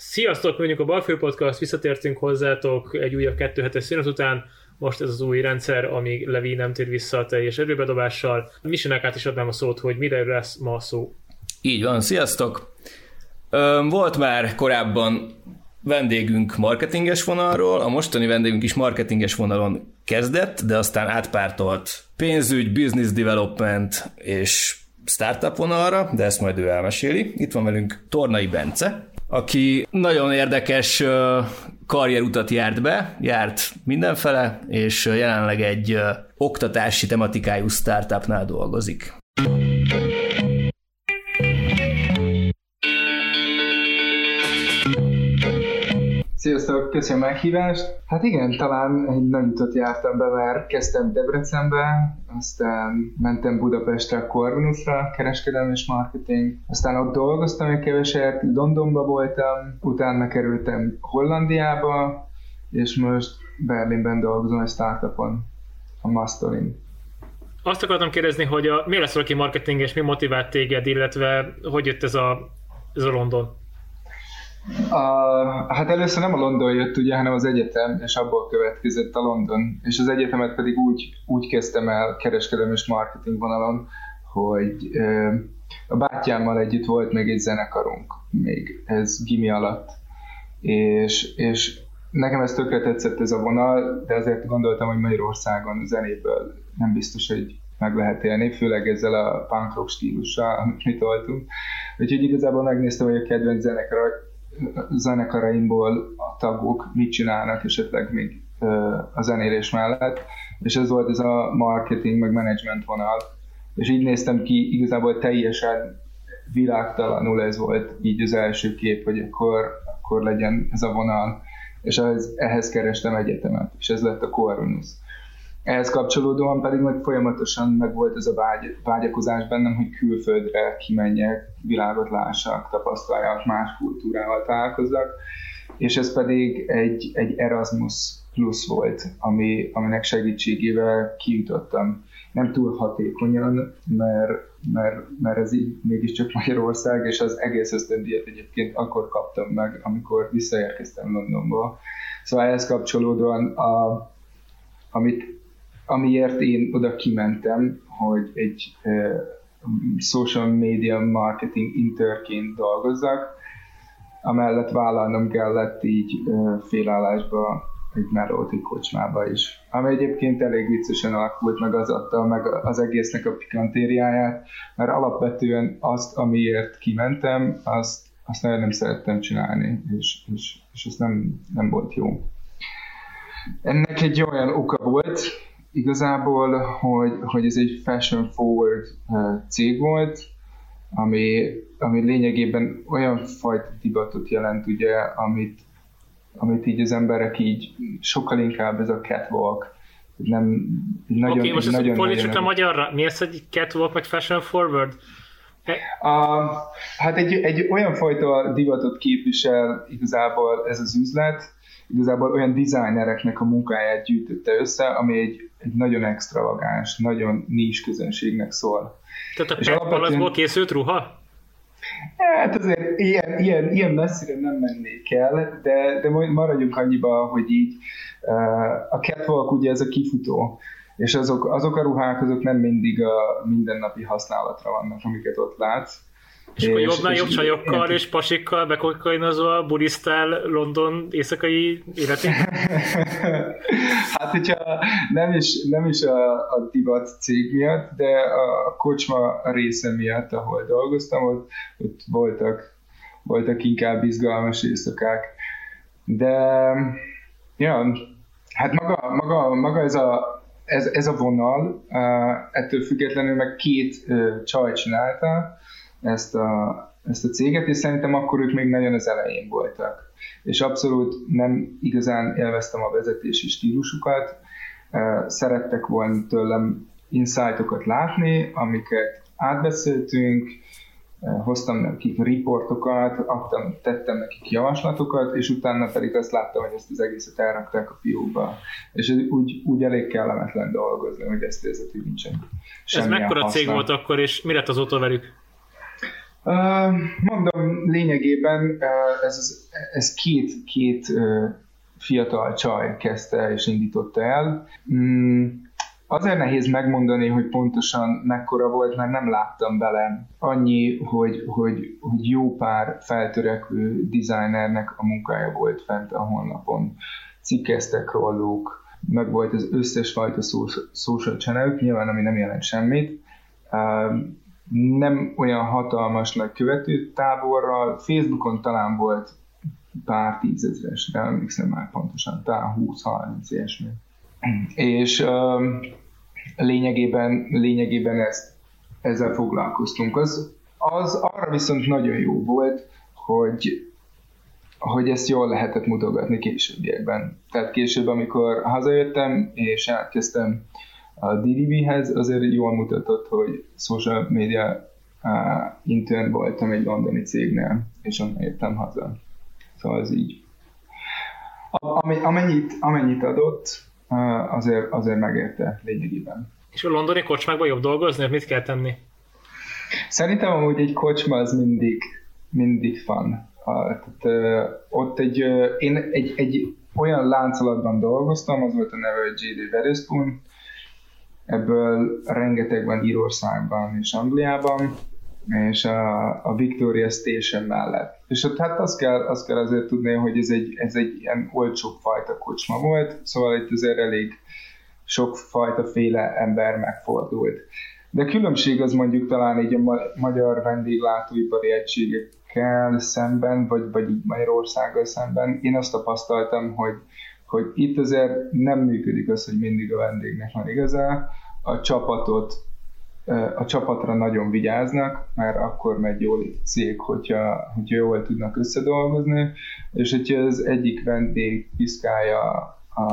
Sziasztok, mondjuk a Balfő Podcast, visszatértünk hozzátok egy újabb kettő hetes szünet után, most ez az új rendszer, amíg Levi nem tér vissza a teljes erőbedobással. Misenek át is adnám a szót, hogy mire lesz ma szó. Így van, sziasztok! Volt már korábban vendégünk marketinges vonalról, a mostani vendégünk is marketinges vonalon kezdett, de aztán átpártolt pénzügy, business development és startup vonalra, de ezt majd ő elmeséli. Itt van velünk Tornai Bence, aki nagyon érdekes karrierutat járt be, járt mindenfele, és jelenleg egy oktatási tematikájú startupnál dolgozik. Köszönöm a meghívást. Hát igen, talán egy nagy utat jártam be, mert kezdtem Debrecenben, aztán mentem Budapestre a Corvinusra, kereskedelmi és marketing, aztán ott dolgoztam egy keveset, Londonba voltam, utána kerültem Hollandiába, és most Berlinben dolgozom egy startupon, a Mastolin. Azt akartam kérdezni, hogy a, mi lesz valaki marketing, és mi motivált téged, illetve hogy jött ez a, ez a London? A, hát először nem a London jött, ugye, hanem az egyetem, és abból következett a London. És az egyetemet pedig úgy, úgy kezdtem el kereskedelmi és marketing vonalon, hogy ö, a bátyámmal együtt volt még egy zenekarunk, még ez gimi alatt. És, és nekem ez tökre tetszett ez a vonal, de azért gondoltam, hogy Magyarországon zenéből nem biztos, hogy meg lehet élni, főleg ezzel a punk rock stílussal, amit mi toltunk. Úgyhogy igazából megnéztem, hogy a kedvenc zenekar, zenekaraimból a tagok mit csinálnak esetleg még a zenélés mellett, és ez volt ez a marketing meg management vonal, és így néztem ki, igazából teljesen világtalanul ez volt így az első kép, hogy akkor, akkor legyen ez a vonal, és ehhez, ehhez kerestem egyetemet, és ez lett a Corvinus. Ehhez kapcsolódóan pedig meg folyamatosan meg volt ez a vágy, vágyakozás bennem, hogy külföldre kimenjek, világot lássak, tapasztaljak, más kultúrával találkozzak, és ez pedig egy, egy Erasmus plusz volt, ami, aminek segítségével kijutottam. Nem túl hatékonyan, mert, mert, mert ez így mégiscsak Magyarország, és az egész ösztöndíjat egyébként akkor kaptam meg, amikor visszaérkeztem Londonba. Szóval ehhez kapcsolódóan, a, amit amiért én oda kimentem, hogy egy social media marketing interként dolgozzak, amellett vállalnom kellett így félállásba egy melót egy kocsmába is. Ami egyébként elég viccesen alakult, meg az adta meg az egésznek a pikantériáját, mert alapvetően azt, amiért kimentem, azt, azt nagyon nem szerettem csinálni, és, és, és ez nem, nem volt jó. Ennek egy olyan oka volt, igazából, hogy, hogy ez egy fashion forward uh, cég volt, ami, ami lényegében olyan fajta divatot jelent, ugye, amit, amit így az emberek így sokkal inkább ez a catwalk, nem nagyon, Oké, okay, most nagyon, ezt fordítsuk a magyarra. Mi ez egy catwalk, meg fashion forward? A, hát egy, egy olyan fajta divatot képvisel igazából ez az üzlet, igazából olyan designereknek a munkáját gyűjtötte össze, ami egy, egy nagyon extravagáns, nagyon nincs közönségnek szól. Tehát a és alapvetően... készült ruha? Hát azért ilyen, ilyen, ilyen messzire nem mennék el, de, de maradjunk annyiba, hogy így a catwalk ugye ez a kifutó, és azok, azok a ruhák azok nem mindig a mindennapi használatra vannak, amiket ott látsz, és, és akkor jobbnál jobb csajokkal és pasikkal bekokainozva budisztál London éjszakai életén? hát, hogyha nem is, nem is a, a divat cég miatt, de a kocsma része miatt, ahol dolgoztam, ott, ott voltak, voltak inkább izgalmas éjszakák. De ja, hát maga, maga, maga ez a ez, ez a vonal, ettől függetlenül meg két csaj csinálta, ezt a, ezt a céget, és szerintem akkor ők még nagyon az elején voltak. És abszolút nem igazán élveztem a vezetési stílusukat, szerettek volna tőlem insightokat látni, amiket átbeszéltünk, hoztam nekik riportokat, adtam, tettem nekik javaslatokat, és utána pedig azt láttam, hogy ezt az egészet elrakták a fiókba. És úgy, úgy elég kellemetlen dolgozni, hogy ezt érzed, hogy nincsen Ez mekkora cég volt akkor, és mi lett azóta velük? Mondom, lényegében ez, ez két, két fiatal csaj kezdte és indította el. Mm, azért nehéz megmondani, hogy pontosan mekkora volt, mert nem láttam bele. Annyi, hogy, hogy, hogy jó pár feltörekvő designernek a munkája volt fent a honlapon. Cikkeztek róluk, meg volt az összes fajta social channel nyilván ami nem jelent semmit nem olyan hatalmas nagy követő táborral, Facebookon talán volt pár tízezres, de emlékszem már pontosan, talán 20-30 ilyesmi. És uh, lényegében, lényegében ezt, ezzel foglalkoztunk. Az, az arra viszont nagyon jó volt, hogy, hogy ezt jól lehetett mutogatni későbbiekben. Tehát később, amikor hazajöttem és elkezdtem a DDB-hez azért jól mutatott, hogy social media uh, intern voltam egy londoni cégnél, és onnan jöttem haza. Szóval ez így. Amennyit, amennyit adott, uh, azért, azért megérte lényegében. És a londoni kocsmákban jobb dolgozni? Mit kell tenni? Szerintem amúgy egy kocsma az mindig, mindig van. Uh, tehát, uh, ott egy, uh, én egy, egy olyan láncolatban dolgoztam, az volt a neve, hogy J.D. Wetherspoon, ebből rengeteg van Írországban és Angliában, és a, a Victoria Station mellett. És ott hát azt kell, azt kell azért tudni, hogy ez egy, ez egy ilyen olcsóbb fajta kocsma volt, szóval itt azért elég sok fajta féle ember megfordult. De különbség az mondjuk talán így a ma- magyar vendéglátóipari egységekkel szemben, vagy, vagy így Magyarországgal szemben. Én azt tapasztaltam, hogy hogy itt azért nem működik az, hogy mindig a vendégnek van igaza, a csapatot a csapatra nagyon vigyáznak, mert akkor megy jól egy cég, hogyha, hogyha jól tudnak összedolgozni, és hogyha az egyik vendég piszkálja a,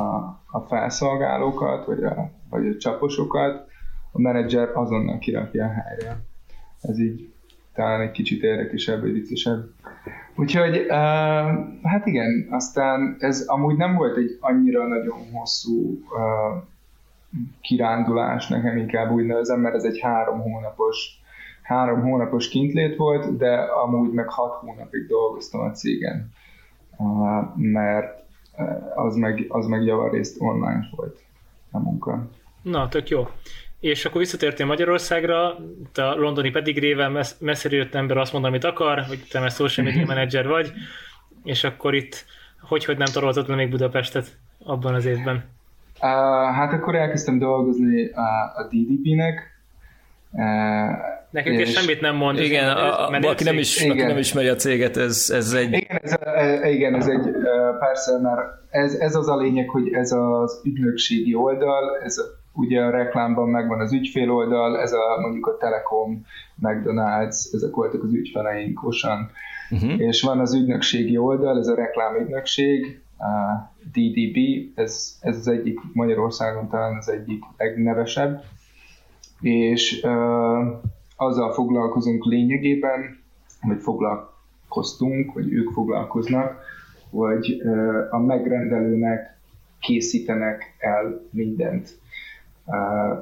a felszolgálókat, vagy a, vagy a csaposokat, a menedzser azonnal kirakja a helyre. Ez így talán egy kicsit érdekesebb, vagy viccesebb. Úgyhogy, uh, hát igen, aztán ez amúgy nem volt egy annyira nagyon hosszú uh, kirándulás, nekem inkább úgy nevezem, mert ez egy három hónapos három hónapos kintlét volt, de amúgy meg hat hónapig dolgoztam a cégen, uh, mert az meg, az meg javarészt online volt a munka. Na, tök jó. És akkor visszatértél Magyarországra, te a londoni pedigrével messz, messzire jött ember azt mond, amit akar, hogy te már social media manager vagy, és akkor itt hogy, hogy nem taroltad le még Budapestet abban az évben? Uh, hát akkor elkezdtem dolgozni a, a DDP-nek, Uh, Nekünk és... semmit nem mond. Igen, a, a, aki, nem is, igen. aki nem ismeri a céget, ez, ez egy... Igen, ez, igen, ez egy, persze, mert ez, ez az a lényeg, hogy ez az ügynökségi oldal, ez ugye a reklámban megvan az ügyfél oldal, ez a mondjuk a Telekom, McDonald's, ezek voltak az ügyfeleink Osan, uh-huh. és van az ügynökségi oldal, ez a reklámügynökség, a DDB, ez, ez az egyik Magyarországon talán az egyik legnevesebb, és uh, azzal foglalkozunk lényegében, vagy foglalkoztunk, vagy ők foglalkoznak, hogy uh, a megrendelőnek készítenek el mindent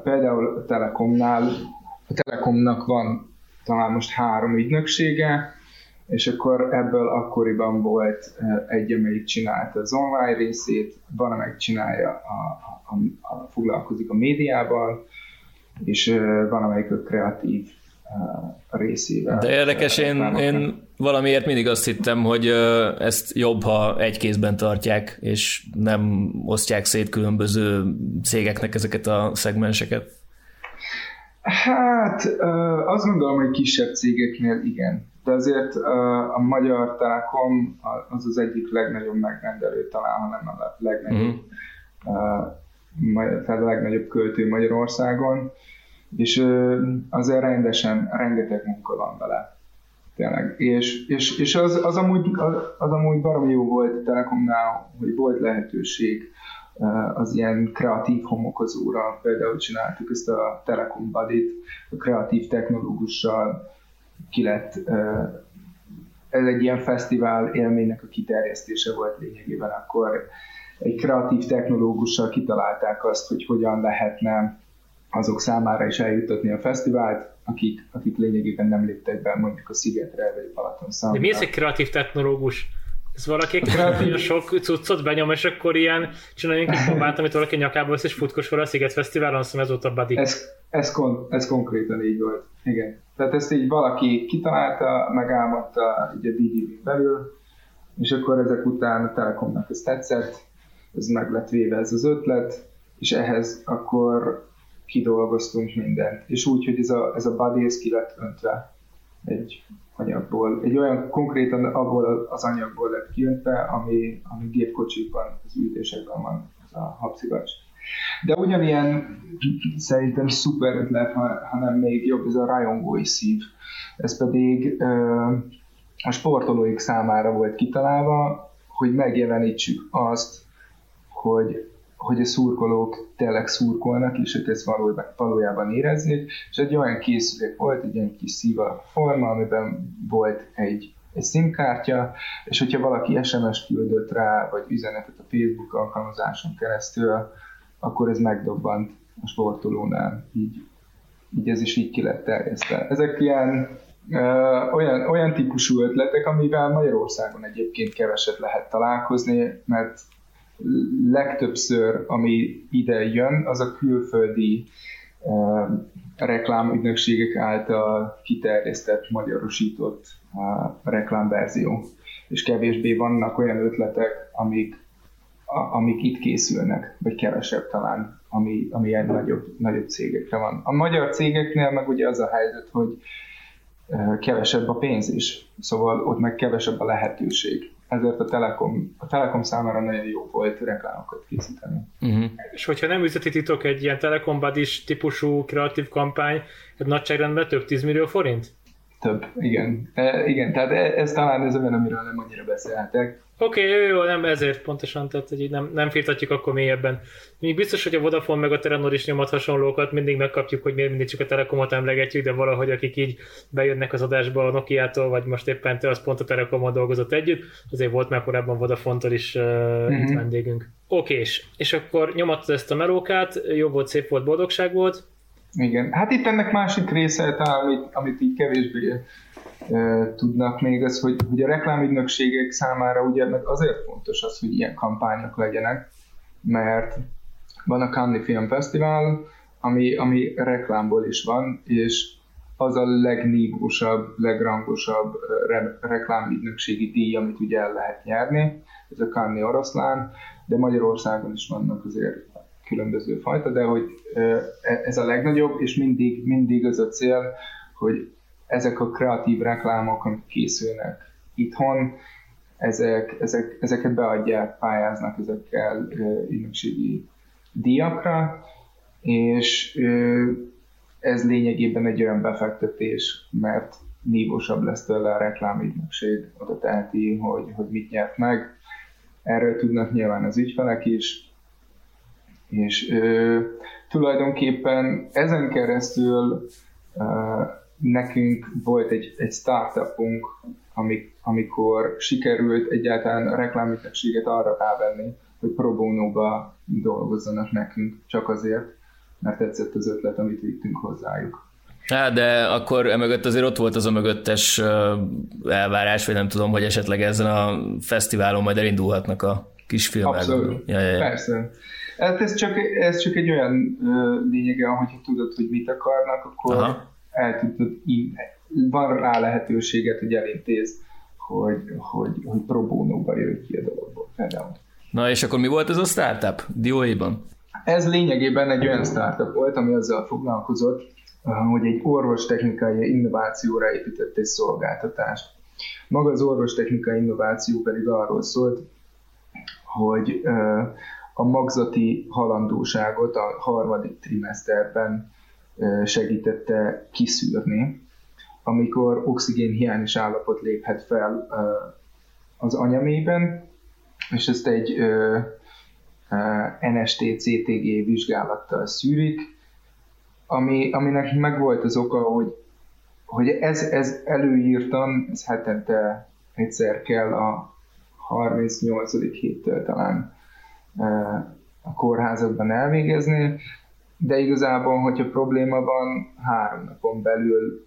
Például a Telekomnál, a Telekomnak van talán most három ügynöksége, és akkor ebből akkoriban volt egy, amelyik csinálta az online részét, van, amelyik csinálja, a, a, a, foglalkozik a médiával, és van, amelyik a kreatív részével. De érdekes, én, én valamiért mindig azt hittem, hogy ezt jobb, ha egy kézben tartják, és nem osztják szét különböző cégeknek ezeket a szegmenseket. Hát azt gondolom, hogy kisebb cégeknél igen. De azért a Magyar Telekom az az egyik legnagyobb megrendelő talán, ha nem a legnagyobb, mm. tehát a legnagyobb költő Magyarországon és azért rendesen rengeteg munka van vele. Tényleg. És, és, és az, az, amúgy, az, az amúgy baromi jó volt Telekomnál, hogy volt lehetőség az ilyen kreatív homokozóra, például csináltuk ezt a Telekom buddy a kreatív technológussal ki lett, ez egy ilyen fesztivál élménynek a kiterjesztése volt lényegében, akkor egy kreatív technológussal kitalálták azt, hogy hogyan lehetne azok számára is eljutatni a fesztivált, akik, akik lényegében nem léptek be mondjuk a Szigetre vagy Balaton De mi ez egy kreatív technológus? Ez valaki kreatív sok cuccot benyom, és akkor ilyen csináljunk egy bombát, amit valaki nyakába vesz, és futkos fel a Sziget Fesztiválon, azt ez volt a buddy. Ez, ez, kon, ez konkrétan így volt. Igen. Tehát ezt így valaki kitalálta, megálmodta így a DDV belül, és akkor ezek után a Telekomnak ez tetszett, ez meg lett véve ez az ötlet, és ehhez akkor kidolgoztunk mindent. És úgy, hogy ez a, ez a body ez ki lett öntve egy anyagból, egy olyan konkrétan abból az anyagból lett kiöntve, ami, ami gépkocsikban, az ülésekben van, az a habszigacs. De ugyanilyen szerintem szuper ötlet, hanem még jobb, ez a rajongói szív. Ez pedig a sportolóik számára volt kitalálva, hogy megjelenítsük azt, hogy, hogy a szurkolók tényleg szurkolnak, és ők ezt valójában érezzék, és egy olyan készülék volt, egy ilyen kis szíva forma, amiben volt egy, egy SIM-kártya, és hogyha valaki SMS küldött rá, vagy üzenetet a Facebook alkalmazáson keresztül, akkor ez megdobbant a sportolónál, így, így ez is így ki lett terjesztve. Ezek ilyen ö, olyan, olyan típusú ötletek, amivel Magyarországon egyébként keveset lehet találkozni, mert legtöbbször, ami ide jön, az a külföldi uh, reklámügynökségek által kiterjesztett, magyarosított reklámverzió. És kevésbé vannak olyan ötletek, amik, amik itt készülnek, vagy kevesebb talán, ami, ami ilyen nagyobb, nagyobb cégekre van. A magyar cégeknél meg ugye az a helyzet, hogy uh, kevesebb a pénz is, szóval ott meg kevesebb a lehetőség ezért a Telekom, a Telekom számára nagyon jó volt reklámokat készíteni. Uh-huh. És hogyha nem üzleti titok egy ilyen Telekom Buddies típusú kreatív kampány, egy nagyságrendben több 10 millió forint? Több, igen. E, igen, tehát e, ez talán ez olyan, amiről nem annyira beszélhetek. Oké, okay, jó, nem ezért pontosan, tehát hogy nem, nem firtatjuk akkor mélyebben. Még biztos, hogy a Vodafone meg a Telenor is nyomat hasonlókat, mindig megkapjuk, hogy miért mindig csak a Telekomot emlegetjük, de valahogy akik így bejönnek az adásba a Nokia-tól, vagy most éppen te az pont a Telekommal dolgozott együtt, azért volt már korábban Vodafone-tól is uh, uh-huh. itt vendégünk. Oké, és, és akkor nyomattad ezt a melókát, jó volt, szép volt, boldogság volt. Igen, hát itt ennek másik része, talán, amit, amit így kevésbé tudnak még, az, hogy, hogy a reklámügynökségek számára ugye meg azért fontos az, hogy ilyen kampányok legyenek, mert van a Cannes Film Festival, ami, ami reklámból is van, és az a legnívósabb, legrangosabb re- reklámügynökségi díj, amit ugye el lehet nyerni, ez a Cannes oroszlán, de Magyarországon is vannak azért különböző fajta, de hogy e, ez a legnagyobb, és mindig, mindig az a cél, hogy ezek a kreatív reklámok, amik készülnek itthon, ezek, ezek, ezeket beadják, pályáznak ezekkel ügynökségi díjakra, és ez lényegében egy olyan befektetés, mert nívósabb lesz tőle a reklámügynökség, oda teheti, hogy, hogy mit nyert meg. Erről tudnak nyilván az ügyfelek is, és ö, tulajdonképpen ezen keresztül ö, nekünk volt egy, egy startupunk, amik, amikor sikerült egyáltalán a reklámügynökséget arra rávenni, hogy pro bono dolgozzanak nekünk, csak azért, mert tetszett az ötlet, amit vittünk hozzájuk. Hát, de akkor emögött azért ott volt az a mögöttes elvárás, vagy nem tudom, hogy esetleg ezen a fesztiválon majd elindulhatnak a kis filmek. Abszolút, ja, ja, ja. persze. Hát ez csak, ez csak egy olyan lényege, hogy tudod, hogy mit akarnak, akkor Aha el tudod, van rá lehetőséget, hogy elintéz, hogy, hogy, hogy pro bono jön ki a dologból például. Na és akkor mi volt ez a startup Dióéban? Ez lényegében egy olyan startup volt, ami azzal foglalkozott, hogy egy orvostechnikai innovációra épített egy szolgáltatást. Maga az orvostechnikai innováció pedig arról szólt, hogy a magzati halandóságot a harmadik trimeszterben segítette kiszűrni, amikor oxigénhiányos állapot léphet fel az anyamében, és ezt egy NST-CTG vizsgálattal szűrik, ami, aminek meg volt az oka, hogy, hogy ez, ez előírtan, ez hetente egyszer kell a 38. héttől talán a kórházakban elvégezni, de igazából, hogyha probléma van, három napon belül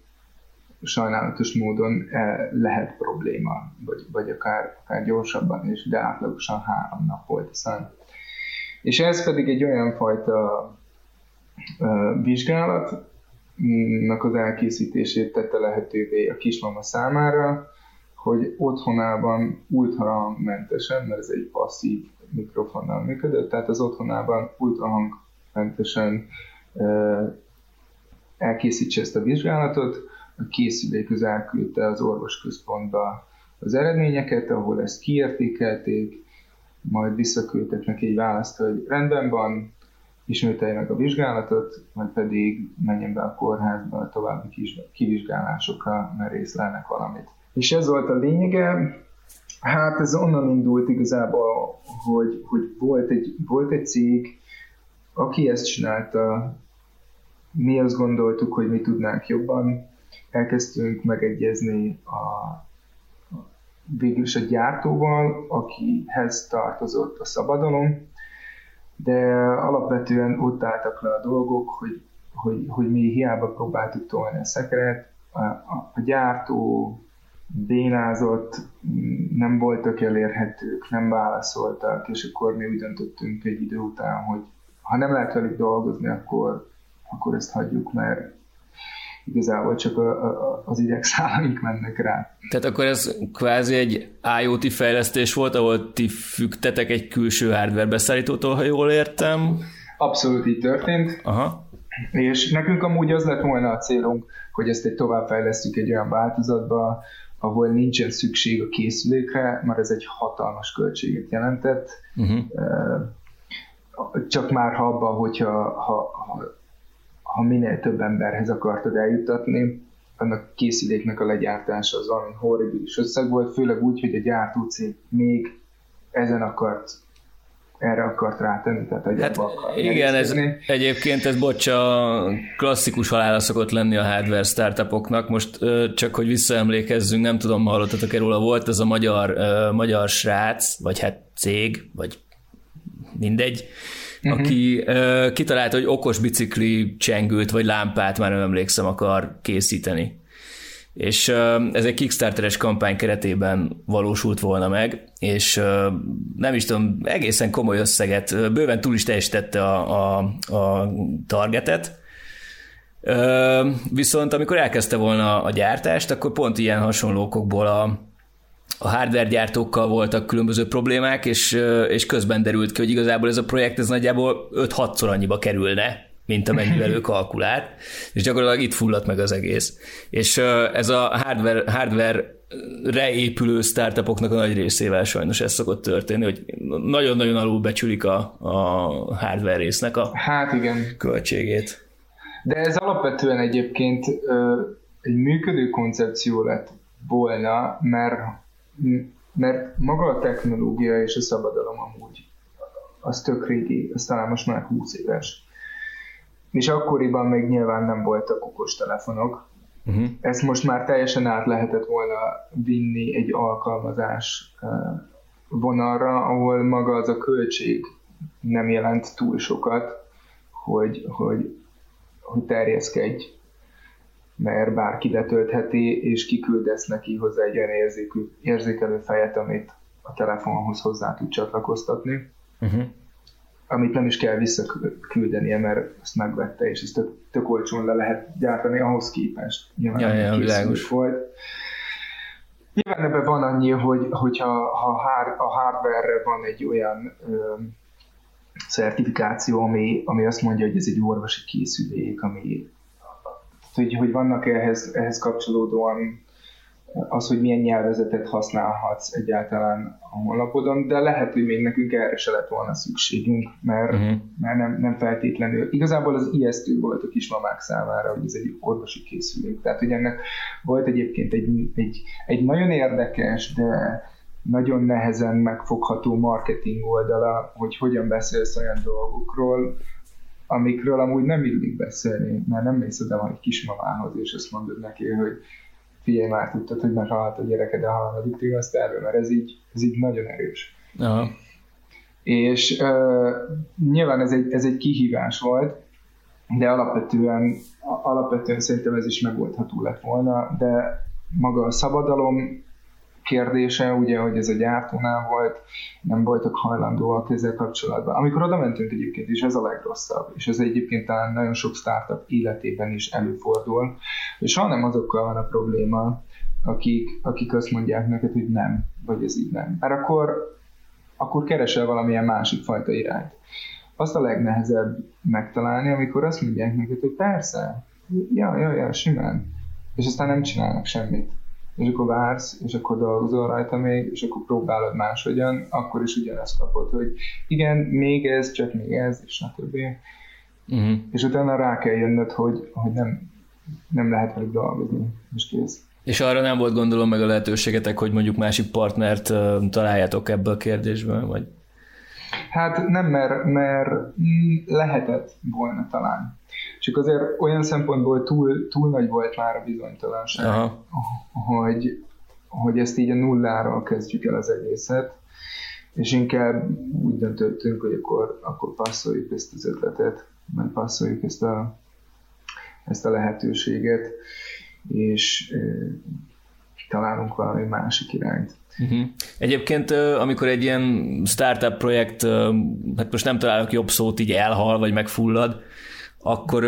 sajnálatos módon lehet probléma, vagy, vagy akár, akár gyorsabban is, de átlagosan három nap volt a És ez pedig egy olyan fajta vizsgálatnak az elkészítését tette lehetővé a kismama számára, hogy otthonában ultrahangmentesen, mert ez egy passzív mikrofonnal működött, tehát az otthonában ultrahangmentesen elkészítse ezt a vizsgálatot, a készülék az elküldte az orvosközpontba az eredményeket, ahol ezt kiértékelték, majd visszaküldtek neki egy választ, hogy rendben van, ismételje meg a vizsgálatot, vagy pedig menjen be a kórházba a további kivizsgálásokra, mert észlelnek valamit. És ez volt a lényege. Hát ez onnan indult igazából, hogy, hogy volt, egy, volt egy cég, aki ezt csinálta, mi azt gondoltuk, hogy mi tudnánk jobban, elkezdtünk megegyezni a, végül is a gyártóval, akihez tartozott a szabadalom, de alapvetően ott álltak le a dolgok, hogy, hogy, hogy mi hiába próbáltuk tolni a szekeret, a, a, a gyártó bénázott, nem voltak elérhetők, nem válaszoltak, és akkor mi úgy döntöttünk egy idő után, hogy ha nem lehet velük dolgozni, akkor, akkor ezt hagyjuk, mert igazából csak a, a, az idegszálaink mennek rá. Tehát akkor ez kvázi egy IoT fejlesztés volt, ahol ti fügtetek egy külső hardware beszállítótól, ha jól értem? Abszolút így történt. Aha. És nekünk amúgy az lett volna a célunk, hogy ezt egy továbbfejlesztjük egy olyan változatba, ahol nincsen szükség a készülékre, mert ez egy hatalmas költséget jelentett. Uh-huh. Csak már ha abban, hogyha ha, ha ha minél több emberhez akartad eljuttatni, annak készüléknek a legyártása az valami horribilis összeg volt, főleg úgy, hogy a gyártócég még ezen akart erre akart rátenni, tehát hogy hát igen, ez, egyébként ez bocsa klasszikus halála szokott lenni a hardware startupoknak. Most csak, hogy visszaemlékezzünk, nem tudom, hallottatok erről, volt ez a magyar, magyar srác, vagy hát cég, vagy mindegy, uh-huh. aki uh, kitalálta, hogy okos bicikli csengőt vagy lámpát, már nem emlékszem, akar készíteni. És uh, ez egy Kickstarteres kampány keretében valósult volna meg, és uh, nem is tudom, egészen komoly összeget, bőven túl is teljesítette a, a, a targetet, viszont amikor elkezdte volna a gyártást, akkor pont ilyen hasonlókokból a, a hardware gyártókkal voltak különböző problémák, és, és közben derült ki, hogy igazából ez a projekt ez nagyjából 5-6-szor annyiba kerülne, mint amennyivel ő kalkulált, és gyakorlatilag itt fulladt meg az egész. És ez a hardware, hardware reépülő startupoknak a nagy részével sajnos ez szokott történni, hogy nagyon-nagyon alul becsülik a, a hardware résznek a hát igen. költségét. De ez alapvetően egyébként egy működő koncepció lett volna, mert mert maga a technológia és a szabadalom amúgy az tök régi, az talán most már 20 éves. És akkoriban még nyilván nem voltak okos telefonok. Uh-huh. Ezt most már teljesen át lehetett volna vinni egy alkalmazás vonalra, ahol maga az a költség nem jelent túl sokat, hogy, hogy, hogy terjeszkedj mert bárki letöltheti, és kiküldesz neki hozzá egy olyan érzékű, érzékelő fejet, amit a telefonhoz hozzá tud csatlakoztatni, uh-huh. amit nem is kell visszaküldenie, mert ezt megvette, és ezt tök, tök olcsón le lehet gyártani ahhoz képest. Nyilván ja, ja, világos. volt. Nyilván ebben van annyi, hogy hogyha ha a hardware van egy olyan ö, szertifikáció, ami, ami azt mondja, hogy ez egy orvosi készülék, ami hogy, hogy vannak ehhez, ehhez kapcsolódóan az, hogy milyen nyelvezetet használhatsz egyáltalán a honlapodon, de lehet, hogy még nekünk erre se lett volna szükségünk, mert, uh-huh. mert nem, nem feltétlenül. Igazából az ijesztő volt a kismamák számára, hogy ez egy orvosi készülék. Tehát, hogy ennek volt egyébként egy, egy, egy nagyon érdekes, de nagyon nehezen megfogható marketing oldala, hogy hogyan beszélsz olyan dolgokról, amikről amúgy nem illik beszélni, mert nem mész oda egy kismamához, és azt mondod neki, hogy figyelj már, tudtad, hogy meghalt a gyereked a harmadik trimeszterben, mert ez így, ez így nagyon erős. Aha. És uh, nyilván ez egy, ez egy kihívás volt, de alapvetően, alapvetően szerintem ez is megoldható lett volna, de maga a szabadalom kérdése, ugye, hogy ez a gyártónál volt, nem voltak hajlandóak ezzel kapcsolatban. Amikor oda mentünk egyébként, és ez a legrosszabb, és ez egyébként talán nagyon sok startup életében is előfordul, és soha nem azokkal van a probléma, akik, akik azt mondják neked, hogy nem, vagy ez így nem. Mert akkor, akkor keresel valamilyen másik fajta irányt. Azt a legnehezebb megtalálni, amikor azt mondják neked, hogy persze, ja, ja, ja, simán, és aztán nem csinálnak semmit és akkor vársz, és akkor dolgozol rajta még, és akkor próbálod máshogyan, akkor is ugyanezt kapod, hogy igen, még ez, csak még ez, és a többi. Uh-huh. És utána rá kell jönnöd, hogy, hogy nem, nem lehet velük dolgozni, és kész. És arra nem volt gondolom meg a lehetőségetek, hogy mondjuk másik partnert uh, találjátok ebből a kérdésből, vagy? Hát nem, mert, mert lehetett volna talán. Csak azért olyan szempontból túl, túl nagy volt már a bizonytalanság, Aha. hogy, hogy ezt így a nulláról kezdjük el az egészet, és inkább úgy döntöttünk, hogy akkor, akkor passzoljuk ezt az ötletet, meg passzoljuk ezt a, ezt a lehetőséget, és e, találunk valami másik irányt. Uh-huh. Egyébként, amikor egy ilyen startup projekt, hát most nem találok jobb szót, így elhal, vagy megfullad, akkor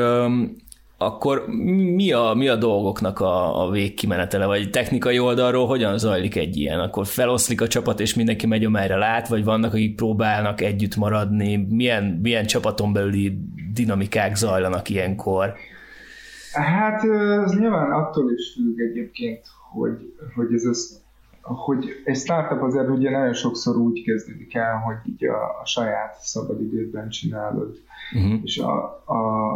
akkor mi a, mi a dolgoknak a, a végkimenetele, vagy technikai oldalról hogyan zajlik egy ilyen? Akkor feloszlik a csapat, és mindenki megy, amerre lát, vagy vannak, akik próbálnak együtt maradni? Milyen, milyen csapaton belüli dinamikák zajlanak ilyenkor? Hát ez nyilván attól is függ egyébként, hogy, hogy ez az, hogy egy startup azért ugye nagyon sokszor úgy kezdődik el, hogy így a, a saját szabadidődben csinálod uh-huh. és a, a,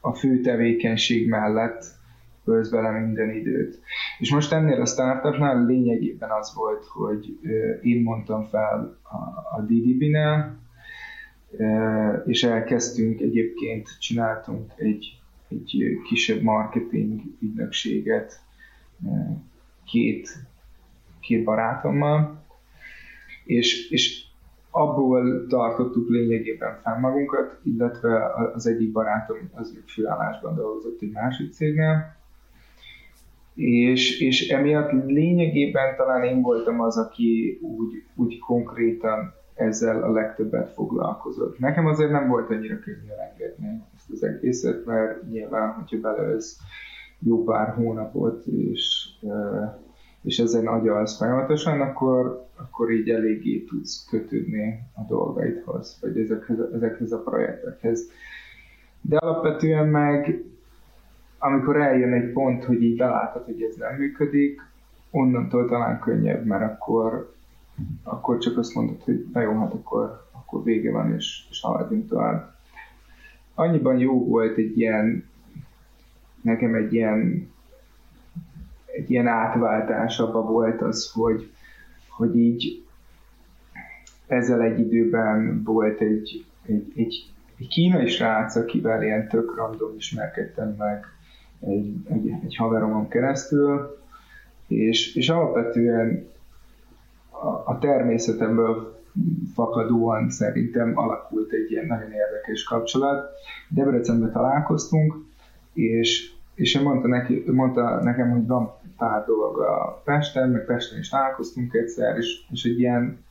a fő tevékenység mellett ölsz bele minden időt. És most ennél a startupnál lényegében az volt, hogy én mondtam fel a, a DDB-nél, és elkezdtünk egyébként, csináltunk egy, egy kisebb marketing ügynökséget két, két barátommal, és, és abból tartottuk lényegében fel magunkat, illetve az egyik barátom az főállásban dolgozott egy másik cégnél, és, és emiatt lényegében talán én voltam az, aki úgy, úgy konkrétan ezzel a legtöbbet foglalkozott. Nekem azért nem volt annyira könnyű elengedni ezt az egészet, mert nyilván, hogyha beleölsz jó pár hónapot, és és ezen agyalsz folyamatosan, akkor, akkor így eléggé tudsz kötődni a dolgaidhoz, vagy ezekhez, ezekhez a projektekhez. De alapvetően meg, amikor eljön egy pont, hogy így belátod, hogy ez nem működik, onnantól talán könnyebb, mert akkor, akkor csak azt mondod, hogy na jó, hát akkor, akkor vége van, és, és haladjunk tovább. Annyiban jó volt egy ilyen, nekem egy ilyen egy ilyen átváltás abba volt az, hogy, hogy így ezzel egy időben volt egy, egy, egy, egy kínai srác, akivel ilyen tök random ismerkedtem meg egy, egy, egy haveromon keresztül, és, és alapvetően a, a természetemből fakadóan szerintem alakult egy ilyen nagyon érdekes kapcsolat. Debrecenben találkoztunk, és, és ő mondta, neki, mondta nekem, hogy van pár dolga Pesten, meg Pesten is találkoztunk egyszer, és, és egy ilyen,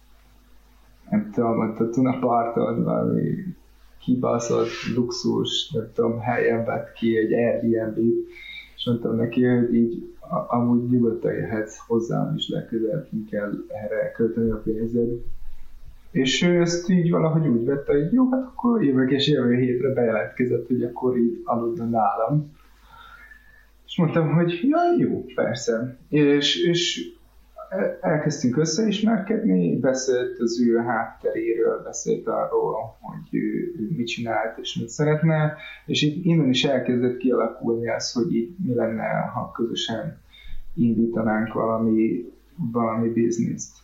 nem tudom, ott a Tunaparton valami kibaszott luxus, nem tudom, helyen vett ki egy airbnb és mondtam neki, hogy így amúgy nyugodtan jöhetsz hozzám is legközelebb, kell erre költeni a pénzed. És ő ezt így valahogy úgy vette, hogy jó, hát akkor jövök, és jövő hétre bejelentkezett, hogy akkor így aludna nálam. És mondtam, hogy ja, jó, persze. És, és elkezdtünk összeismerkedni, beszélt az ő hátteréről, beszélt arról, hogy ő, ő mit csinált és mit szeretne, és itt innen is elkezdett kialakulni az, hogy itt mi lenne, ha közösen indítanánk valami, valami bizniszt.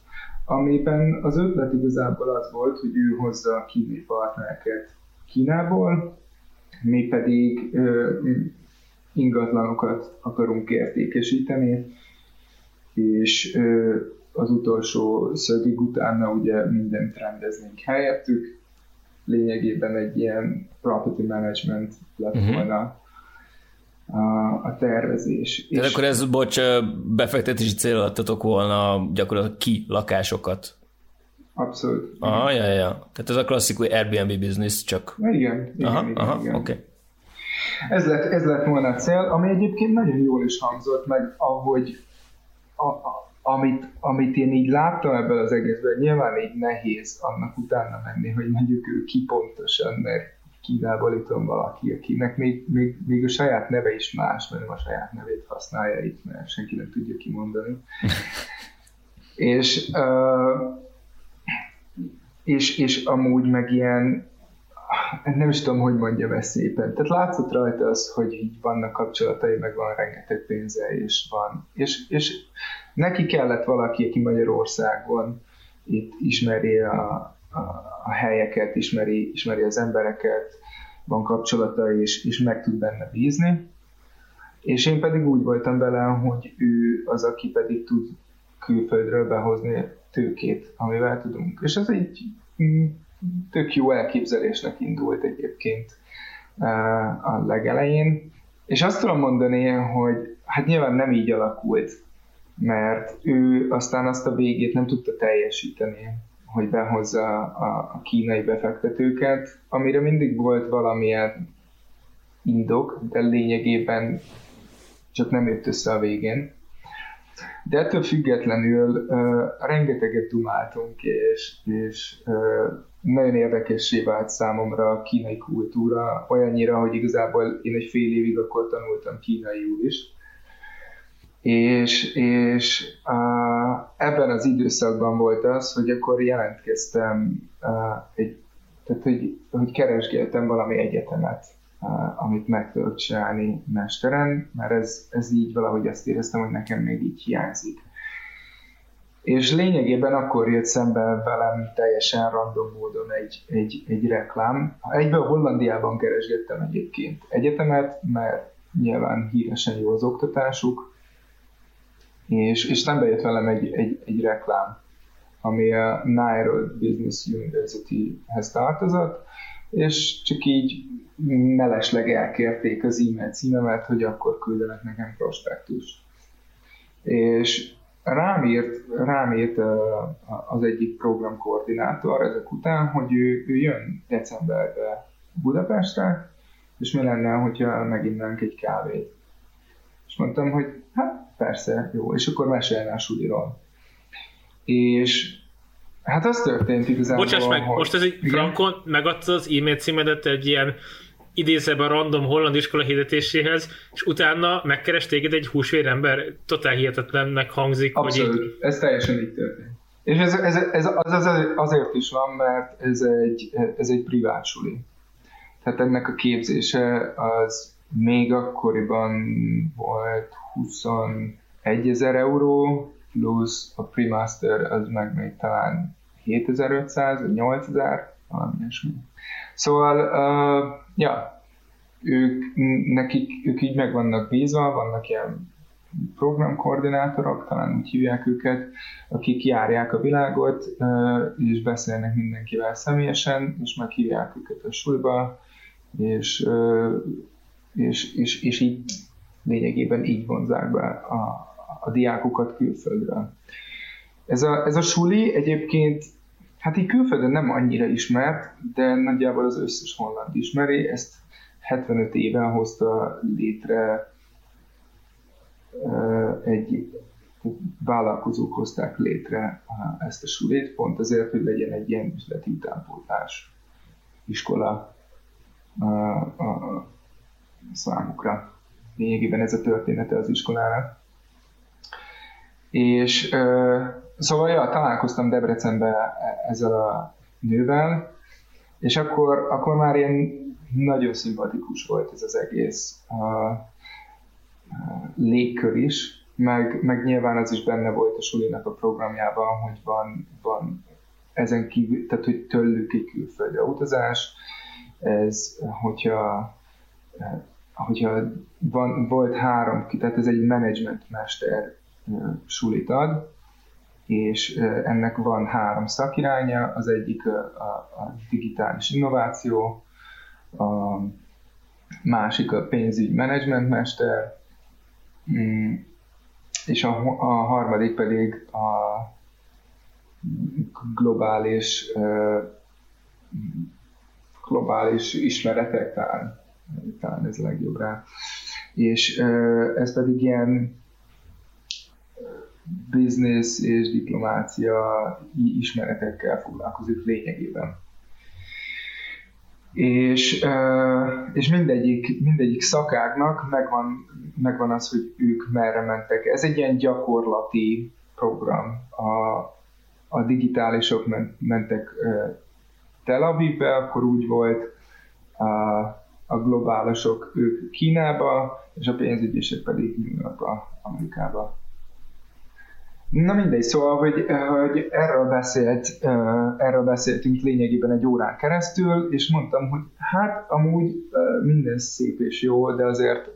Amiben az ötlet igazából az volt, hogy ő hozza a kínai partnereket Kínából, mi pedig ingatlanokat akarunk értékesíteni, és az utolsó szögig utána ugye mindent rendeznénk helyettük, lényegében egy ilyen property management lett uh-huh. volna a, a tervezés. Tehát és akkor ez, bocs, befektetési cél adtatok volna gyakorlatilag ki lakásokat? Abszolút. Aha, ja, ja. Tehát ez a klasszikus Airbnb business, csak... Igen, igen, aha, igen, aha, igen. Okay. Ez lett, ez lett volna a cél, ami egyébként nagyon jól is hangzott, meg ahogy a, a, amit, amit én így láttam ebből az egészben, nyilván így nehéz annak utána menni, hogy mondjuk ő ki pontosan, mert Kínából itt van valaki, akinek még, még, még a saját neve is más, mert a saját nevét használja itt, mert senki nem tudja kimondani. és, uh, és, és amúgy meg ilyen, nem is tudom, hogy mondjam ezt szépen. Tehát látszott rajta az, hogy így vannak kapcsolatai, meg van rengeteg pénze, és van. És, és neki kellett valaki, aki Magyarországon itt ismeri a, a, a helyeket, ismeri, ismeri az embereket, van kapcsolata, és, és meg tud benne bízni. És én pedig úgy voltam vele, hogy ő az, aki pedig tud külföldről behozni tőkét, amivel tudunk. És ez egy mm, tök jó elképzelésnek indult egyébként a legelején. És azt tudom mondani, hogy hát nyilván nem így alakult, mert ő aztán azt a végét nem tudta teljesíteni, hogy behozza a kínai befektetőket, amire mindig volt valamilyen indok, de lényegében csak nem jött össze a végén. De ettől függetlenül uh, rengeteget dumáltunk, és, és uh, nagyon érdekessé vált számomra a kínai kultúra, olyannyira, hogy igazából én egy fél évig akkor tanultam kínaiul is. És, és uh, ebben az időszakban volt az, hogy akkor jelentkeztem uh, egy, tehát hogy, hogy keresgéltem valami egyetemet, amit meg tudok csinálni mesteren, mert ez, ez így valahogy azt éreztem, hogy nekem még így hiányzik. És lényegében akkor jött szembe velem teljesen random módon egy, egy, egy reklám. Egyből Hollandiában keresgettem egyébként egyetemet, mert nyilván híresen jó az oktatásuk, és, és szembe jött velem egy, egy, egy reklám, ami a Nairo Business University-hez tartozott, és csak így mellesleg elkérték az e-mail címemet, hogy akkor küldenek nekem prospektust. És rám írt, rám írt az egyik programkoordinátor ezek után, hogy ő, ő jön decemberbe Budapestre, és mi lenne, hogyha meginnánk egy kávét. És mondtam, hogy hát persze, jó, és akkor meséljen a suliról. És hát az történt igazából, Bocsáss meg, hogy... most ez egy frankon megadta az e-mail címedet egy ilyen idézőben random holland iskola hirdetéséhez, és utána megkeres téged egy húsvérember, totál hihetetlennek hangzik. Abszolút, hogy így... ez teljesen így történt. És ez, ez, ez az, az azért is van, mert ez egy, ez egy privát suli. Tehát ennek a képzése az még akkoriban volt 21 ezer euró, plusz a pre-master az meg még talán 7500 vagy 8000, valami ilyesmi. Szóval, uh, ja, ők, nekik, ők így meg vannak bízva, vannak ilyen programkoordinátorok, talán úgy hívják őket, akik járják a világot, és beszélnek mindenkivel személyesen, és meghívják őket a suliba, és, és, és, és így lényegében így vonzák be a, a diákokat külföldre. Ez a, ez a suli egyébként, hát így külföldön nem annyira ismert, de nagyjából az összes holland ismeri, ezt 75 éven hozta létre egy vállalkozók hozták létre ezt a sulit, pont azért, hogy legyen egy ilyen üzleti utánpótlás iskola a, a, számukra. Lényegében ez a története az iskolának. És szóval ja, találkoztam Debrecenbe ezzel a nővel, és akkor, akkor már ilyen nagyon szimpatikus volt ez az egész a, a légkör is, meg, meg nyilván az is benne volt a sulinak a programjában, hogy van, van ezen kívül, tehát hogy tőlük egy külföldre utazás, ez, hogyha hogyha van, volt három, tehát ez egy management mester sulit ad, és ennek van három szakiránya, az egyik a, digitális innováció, a másik a pénzügy menedzsmentmester, mm, és a, a harmadik pedig a globális globális ismeretek, talán, talán ez a legjobb rá. És ez pedig ilyen business és diplomácia ismeretekkel foglalkozik lényegében. És, és mindegyik, mindegyik szakágnak megvan, megvan az, hogy ők merre mentek. Ez egy ilyen gyakorlati program. A, a digitálisok mentek Tel Avivbe, akkor úgy volt, a, a globálisok ők Kínába, és a pénzügyesek pedig New Yorkba, Amerikába. Na mindegy, szóval, hogy, hogy erről, beszélt, erről beszéltünk lényegében egy órán keresztül, és mondtam, hogy hát amúgy minden szép és jó, de azért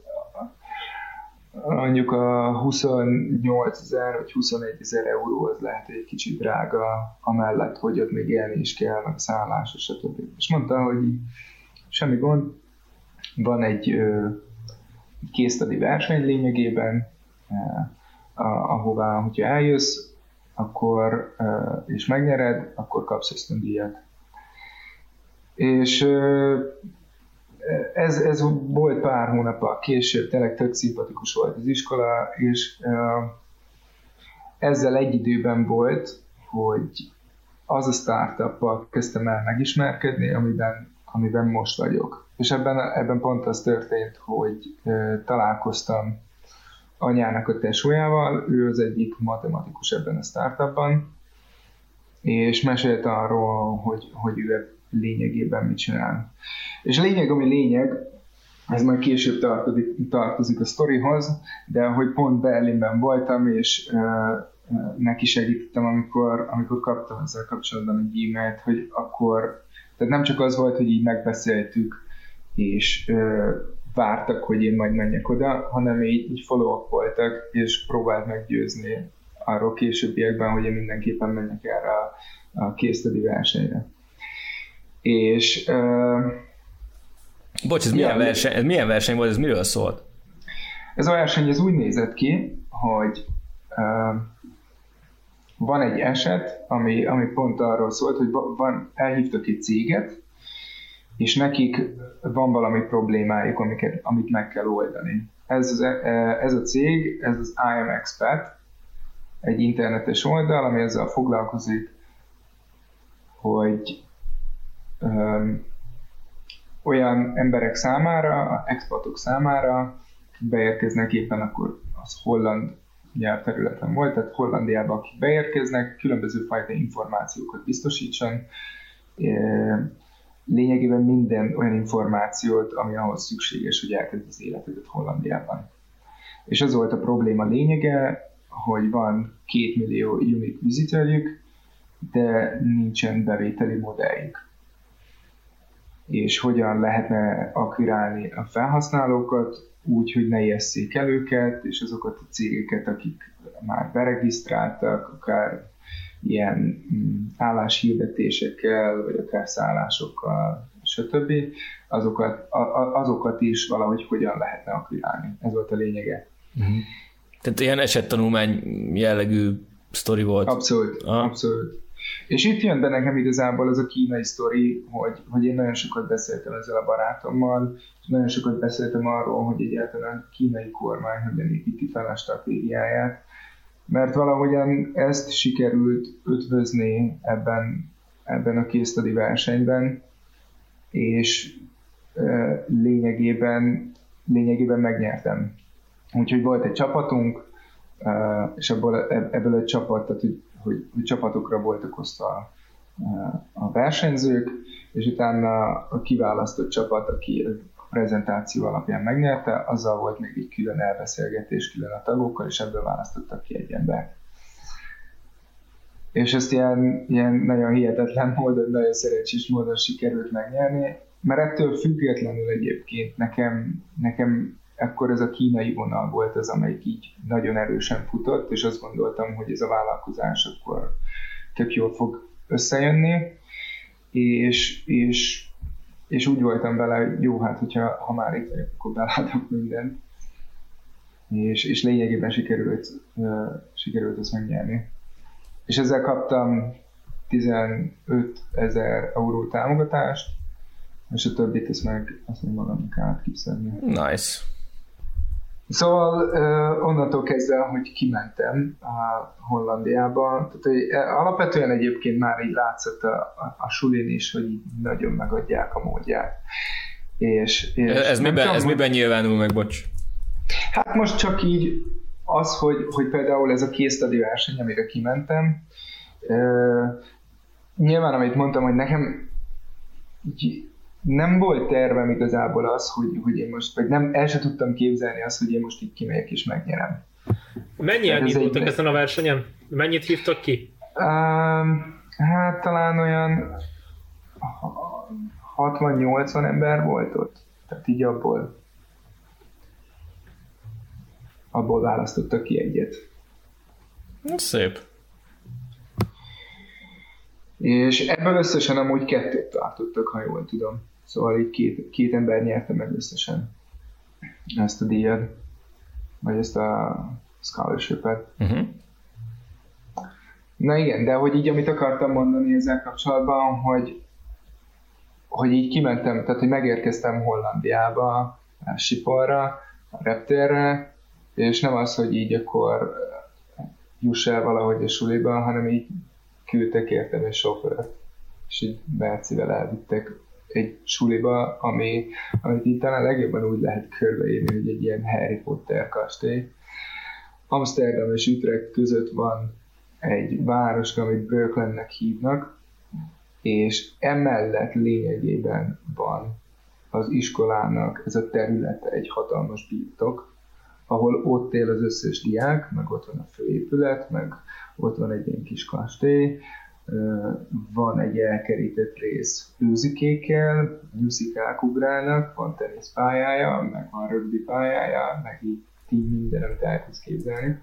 mondjuk a 28 ezer vagy 21 ezer euró az lehet egy kicsit drága, amellett, hogy ott még élni is kell, meg szállás, stb. És mondta, hogy semmi gond, van egy késztadi verseny lényegében, ahová, hogyha eljössz, akkor, és megnyered, akkor kapsz ösztöndíjat. És ez, ez volt pár hónappal később, tényleg tök szimpatikus volt az iskola, és ezzel egy időben volt, hogy az a startup kezdtem el megismerkedni, amiben, amiben most vagyok. És ebben, ebben pont az történt, hogy találkoztam anyának a tesójával, ő az egyik matematikus ebben a startupban, és mesélt arról, hogy, hogy ő lényegében mit csinál. És lényeg, ami lényeg, ez majd később tartozik, tartozik a sztorihoz, de hogy pont Berlinben voltam, és uh, neki segítettem, amikor, amikor kaptam ezzel kapcsolatban egy e-mailt, hogy akkor, tehát nem csak az volt, hogy így megbeszéltük, és uh, vártak, hogy én majd menjek oda, hanem így, így follow-up voltak, és próbált meggyőzni arról későbbiekben, hogy én mindenképpen menjek erre a, a késztedi versenyre. És... Uh, Bocs, ez milyen, verseny, ez milyen verseny volt, ez miről szólt? Ez a verseny ez úgy nézett ki, hogy uh, van egy eset, ami, ami pont arról szólt, hogy van, elhívtak egy céget, és nekik van valami problémájuk, amiket, amit meg kell oldani. Ez, az, ez a cég, ez az IM Expat, egy internetes oldal, ami ezzel foglalkozik, hogy um, olyan emberek számára, expatok számára beérkeznek éppen akkor az holland nyelvterületen volt, tehát Hollandiába, akik beérkeznek, különböző fajta információkat biztosítson, lényegében minden olyan információt, ami ahhoz szükséges, hogy elkezd az életedet Hollandiában. És az volt a probléma lényege, hogy van két millió unique visitorjük, de nincsen bevételi modelljük. És hogyan lehetne akvirálni a felhasználókat úgy, hogy ne ijesszék el őket, és azokat a cégeket, akik már beregisztráltak, akár ilyen mm, álláshirdetésekkel, vagy akár szállásokkal, stb. Azokat, azokat is valahogy hogyan lehetne akvirálni. Ez volt a lényege. Uh-huh. Tehát ilyen esettanulmány jellegű sztori volt. Abszolút, Aha. abszolút. És itt jön be nekem igazából az a kínai sztori, hogy, hogy én nagyon sokat beszéltem ezzel a barátommal, és nagyon sokat beszéltem arról, hogy egyáltalán a kínai kormány hogyan építi fel a stratégiáját, mert valahogyan ezt sikerült ötvözni ebben, ebben a késztadi versenyben, és e, lényegében, lényegében megnyertem. Úgyhogy volt egy csapatunk, e, és ebből, ebből egy csapat, tehát hogy, hogy, hogy csapatokra voltak osztva a, a versenyzők, és utána a kiválasztott csapat, aki prezentáció alapján megnyerte, azzal volt még egy külön elbeszélgetés külön a tagokkal, és ebből választottak ki egy embert. És ezt ilyen, ilyen nagyon hihetetlen módon, nagyon szerencsés módon sikerült megnyerni, mert ettől függetlenül egyébként nekem, nekem akkor ez a kínai vonal volt az, amelyik így nagyon erősen futott, és azt gondoltam, hogy ez a vállalkozás akkor tök jól fog összejönni, és, és, és úgy voltam vele, hogy jó, hát hogyha ha már itt vagyok, akkor belátok mindent. És, és lényegében sikerült, uh, sikerült ezt megnyerni. És ezzel kaptam 15 ezer euró támogatást, és a többit ezt meg, azt meg magamnak kiszedni. Nice. Szóval uh, onnantól kezdve, hogy kimentem a Hollandiába, tehát hogy alapvetően egyébként már így látszott a, a, a sulin is, hogy így nagyon megadják a módját. És, és ez, miben, tudom, ez miben nyilvánul meg, bocs? Hát most csak így az, hogy, hogy például ez a késztadi verseny, amire kimentem, uh, nyilván, amit mondtam, hogy nekem így, nem volt tervem igazából az, hogy, hogy én most, vagy nem, el sem tudtam képzelni azt, hogy én most így kimegyek és megnyerem. Mennyien indultak ezen a versenyen? Mennyit hívtak ki? Um, hát talán olyan 60-80 ember volt ott. Tehát így abból abból választottak ki egyet. Szép. És ebből összesen amúgy kettőt tartottak, ha jól tudom. Szóval így két, két ember nyerte meg összesen ezt a díjat, vagy ezt a scholarship-et. Uh-huh. Na igen, de hogy így amit akartam mondani ezzel kapcsolatban, hogy, hogy így kimentem, tehát hogy megérkeztem Hollandiába, a Siporra, a reptérre, és nem az, hogy így akkor juss el valahogy a suliba, hanem így küldtek értem egy sofőrt, és így Mercivel elvittek egy suliba, ami, amit itt talán legjobban úgy lehet körbeírni, hogy egy ilyen Harry Potter kastély. Amsterdam és Utrecht között van egy város, amit Bröklennek hívnak, és emellett lényegében van az iskolának ez a területe egy hatalmas birtok, ahol ott él az összes diák, meg ott van a főépület, meg ott van egy ilyen kis kastély, van egy elkerített rész őzikékkel, nyuszikák ugrálnak, van teniszpályája, meg van rögbi pályája, meg így, így minden, amit el tudsz képzelni.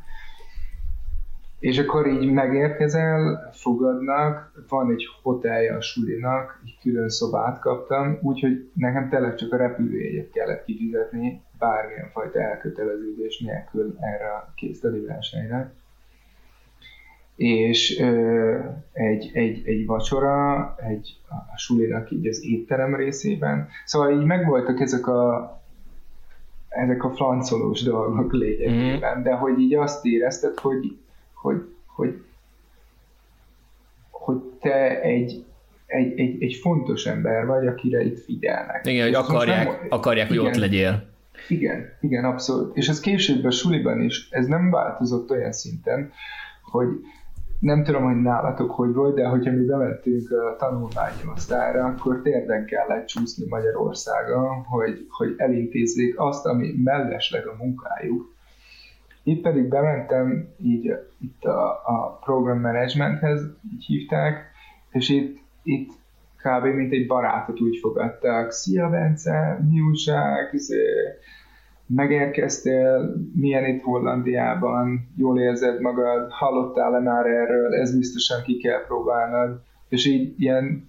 És akkor így megérkezel, fogadnak, van egy hotelje a sulinak, egy külön szobát kaptam, úgyhogy nekem tényleg csak a repülőjegyet kellett kifizetni, bármilyen fajta elköteleződés nélkül erre a készteli versenyre és ö, egy, egy, egy vacsora, egy, a sulinak így az étterem részében. Szóval így megvoltak ezek a ezek a francolós dolgok lényegében, mm. de hogy így azt érezted, hogy, hogy, hogy, hogy te egy, egy, egy, egy fontos ember vagy, akire itt figyelnek. Igen, hogy akarják, nem, akarják, hogy igen, ott legyél. Igen, igen, abszolút. És ez később a suliban is, ez nem változott olyan szinten, hogy nem tudom, hogy nálatok hogy volt, de hogyha mi bementünk a tanulmányi osztályra, akkor térden kellett csúszni Magyarországon, hogy, hogy elintézzék azt, ami mellesleg a munkájuk. Itt pedig bementem így itt a, a program managementhez, így hívták, és itt, itt kb. mint egy barátot úgy fogadtak. Szia Bence, mi újság, izé, megérkeztél, milyen itt Hollandiában, jól érzed magad, hallottál-e már erről, ez biztosan ki kell próbálnod, és így ilyen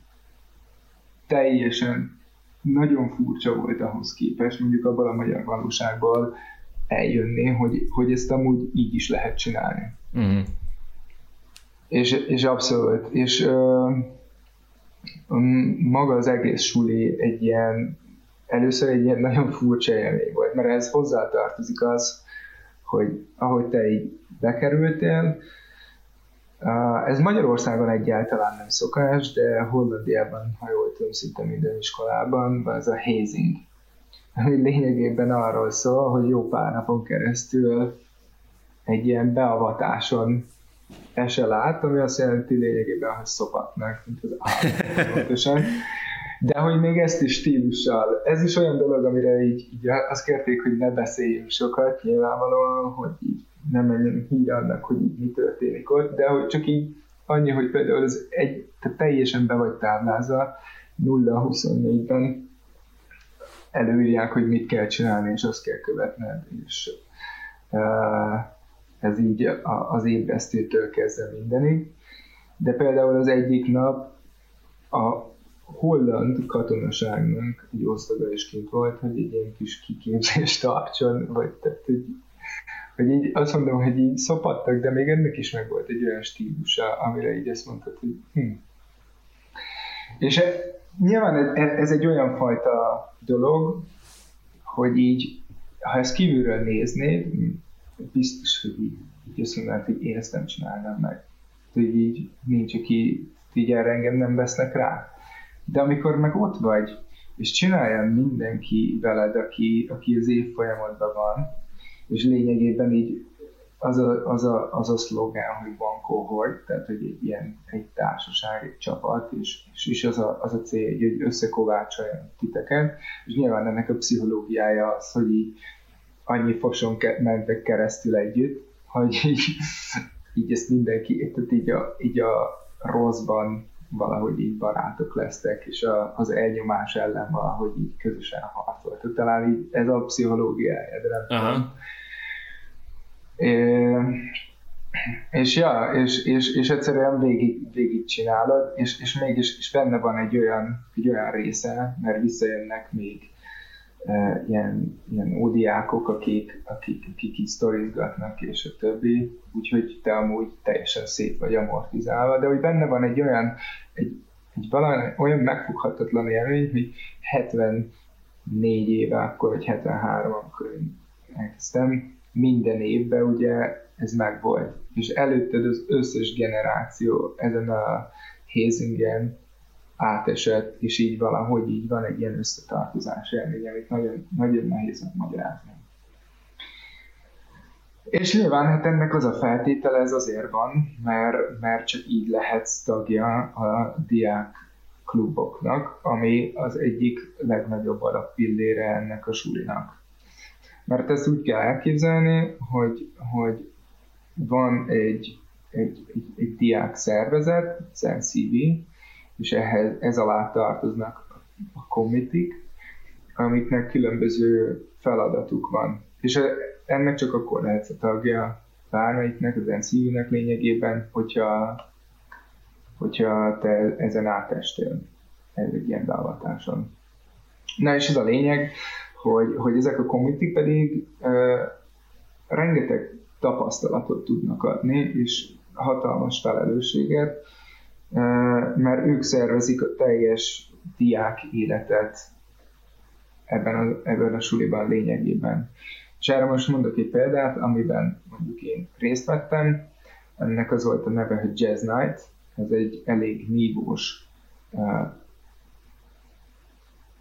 teljesen nagyon furcsa volt ahhoz képest, mondjuk abban a magyar valóságból eljönni, hogy, hogy ezt amúgy így is lehet csinálni. Mm. És, és abszolút. És ö, maga az egész suli egy ilyen először egy ilyen nagyon furcsa élmény volt, mert ez hozzátartozik az, hogy ahogy te így bekerültél, ez Magyarországon egyáltalán nem szokás, de Hollandiában, ha jól tudom, szinte minden iskolában van ez a hazing, ami lényegében arról szól, hogy jó pár napon keresztül egy ilyen beavatáson esel át, ami azt jelenti lényegében, hogy szopatnak, mint az állat, de hogy még ezt is stílussal. Ez is olyan dolog, amire így, így azt kérték, hogy ne beszéljünk sokat, nyilvánvalóan, hogy így nem menjen hír annak, hogy így mi történik ott, de hogy csak így annyi, hogy például az egy, te teljesen be vagy táblázva 0-24-ben előírják, hogy mit kell csinálni, és azt kell követned, és ez így az ébresztőtől kezdve mindenig. De például az egyik nap a holland katonaságnak egy osztaga is kint volt, hogy egy ilyen kis kiképzést tartson, vagy tehát, hogy, hogy így azt mondom, hogy így szopattak, de még ennek is meg volt egy olyan stílusa, amire így ezt mondtad, hogy hm. És e, nyilván ez, ez egy olyan fajta dolog, hogy így, ha ezt kívülről néznéd, biztos, hogy így, így azt mondanád, hogy én ezt nem csinálnám meg. Hogy így nincs, aki így erre engem nem vesznek rá. De amikor meg ott vagy, és csinálja mindenki veled, aki, aki az év folyamatban van, és lényegében így az a, az a, az a szlogán, hogy van kohort, tehát hogy egy ilyen egy társaság, egy csapat, és, és, és az, a, az a cél, hogy összekovácsoljon titeket, és nyilván ennek a pszichológiája az, hogy így annyi foson ke- mentek keresztül együtt, hogy így, így ezt mindenki, tehát így a, így a rosszban valahogy így barátok lesztek, és a, az elnyomás ellen valahogy így közösen harcoltak. Talán így ez a pszichológiája, de nem Aha. É, és ja, és, és, és egyszerűen végig, végig csinálod, és, és mégis és benne van egy olyan, egy olyan része, mert visszajönnek még ilyen, ilyen ódiákok, akik, akik, akik így sztorizgatnak, és a többi, úgyhogy te amúgy teljesen szét vagy amortizálva, de hogy benne van egy olyan, egy, egy valami, olyan megfoghatatlan élmény, hogy 74 éve akkor, vagy 73, amikor én elkezdtem, minden évben ugye ez megvolt. És előtted az összes generáció ezen a Hazingen átesett, és így valahogy így van egy ilyen összetartozás élmény, amit nagyon, nagyon nehéz megmagyarázni. És nyilván hát ennek az a feltétele ez azért van, mert, mert csak így lehetsz tagja a diák kluboknak, ami az egyik legnagyobb alappillére ennek a sulinak. Mert ezt úgy kell elképzelni, hogy, hogy van egy, egy, egy, egy diák szervezet, CV, és ehhez, ez alá tartoznak a komitik, amiknek különböző feladatuk van. És ennek csak akkor lehetsz a tagja bármelyiknek, az NCU-nek lényegében, hogyha, hogyha te ezen átestél egy ilyen beavatáson. Na és ez a lényeg, hogy, hogy ezek a community pedig uh, rengeteg tapasztalatot tudnak adni, és hatalmas felelősséget, mert ők szervezik a teljes diák életet ebben a, ebben a suliban lényegében. És erre most mondok egy példát, amiben mondjuk én részt vettem, ennek az volt a neve, hogy Jazz Night, ez egy elég nívós uh,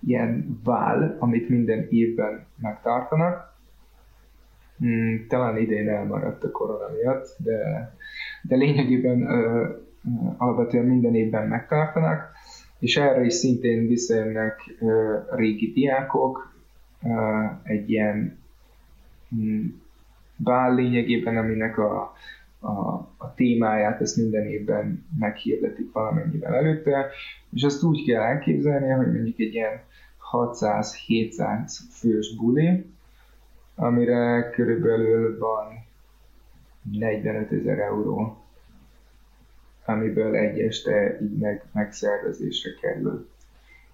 ilyen vál, amit minden évben megtartanak. Hmm, talán idén elmaradt a korona miatt, de, de lényegében ö, alapvetően minden évben megtartanak, és erre is szintén visszajönnek régi diákok, egy ilyen hmm, bál lényegében, aminek a, a, a témáját ezt minden évben meghirdetik valamennyivel előtte, és azt úgy kell elképzelni, hogy mondjuk egy ilyen 600-700 fős buli, amire körülbelül van 45 ezer euró, amiből egy este így meg, megszervezésre kerül.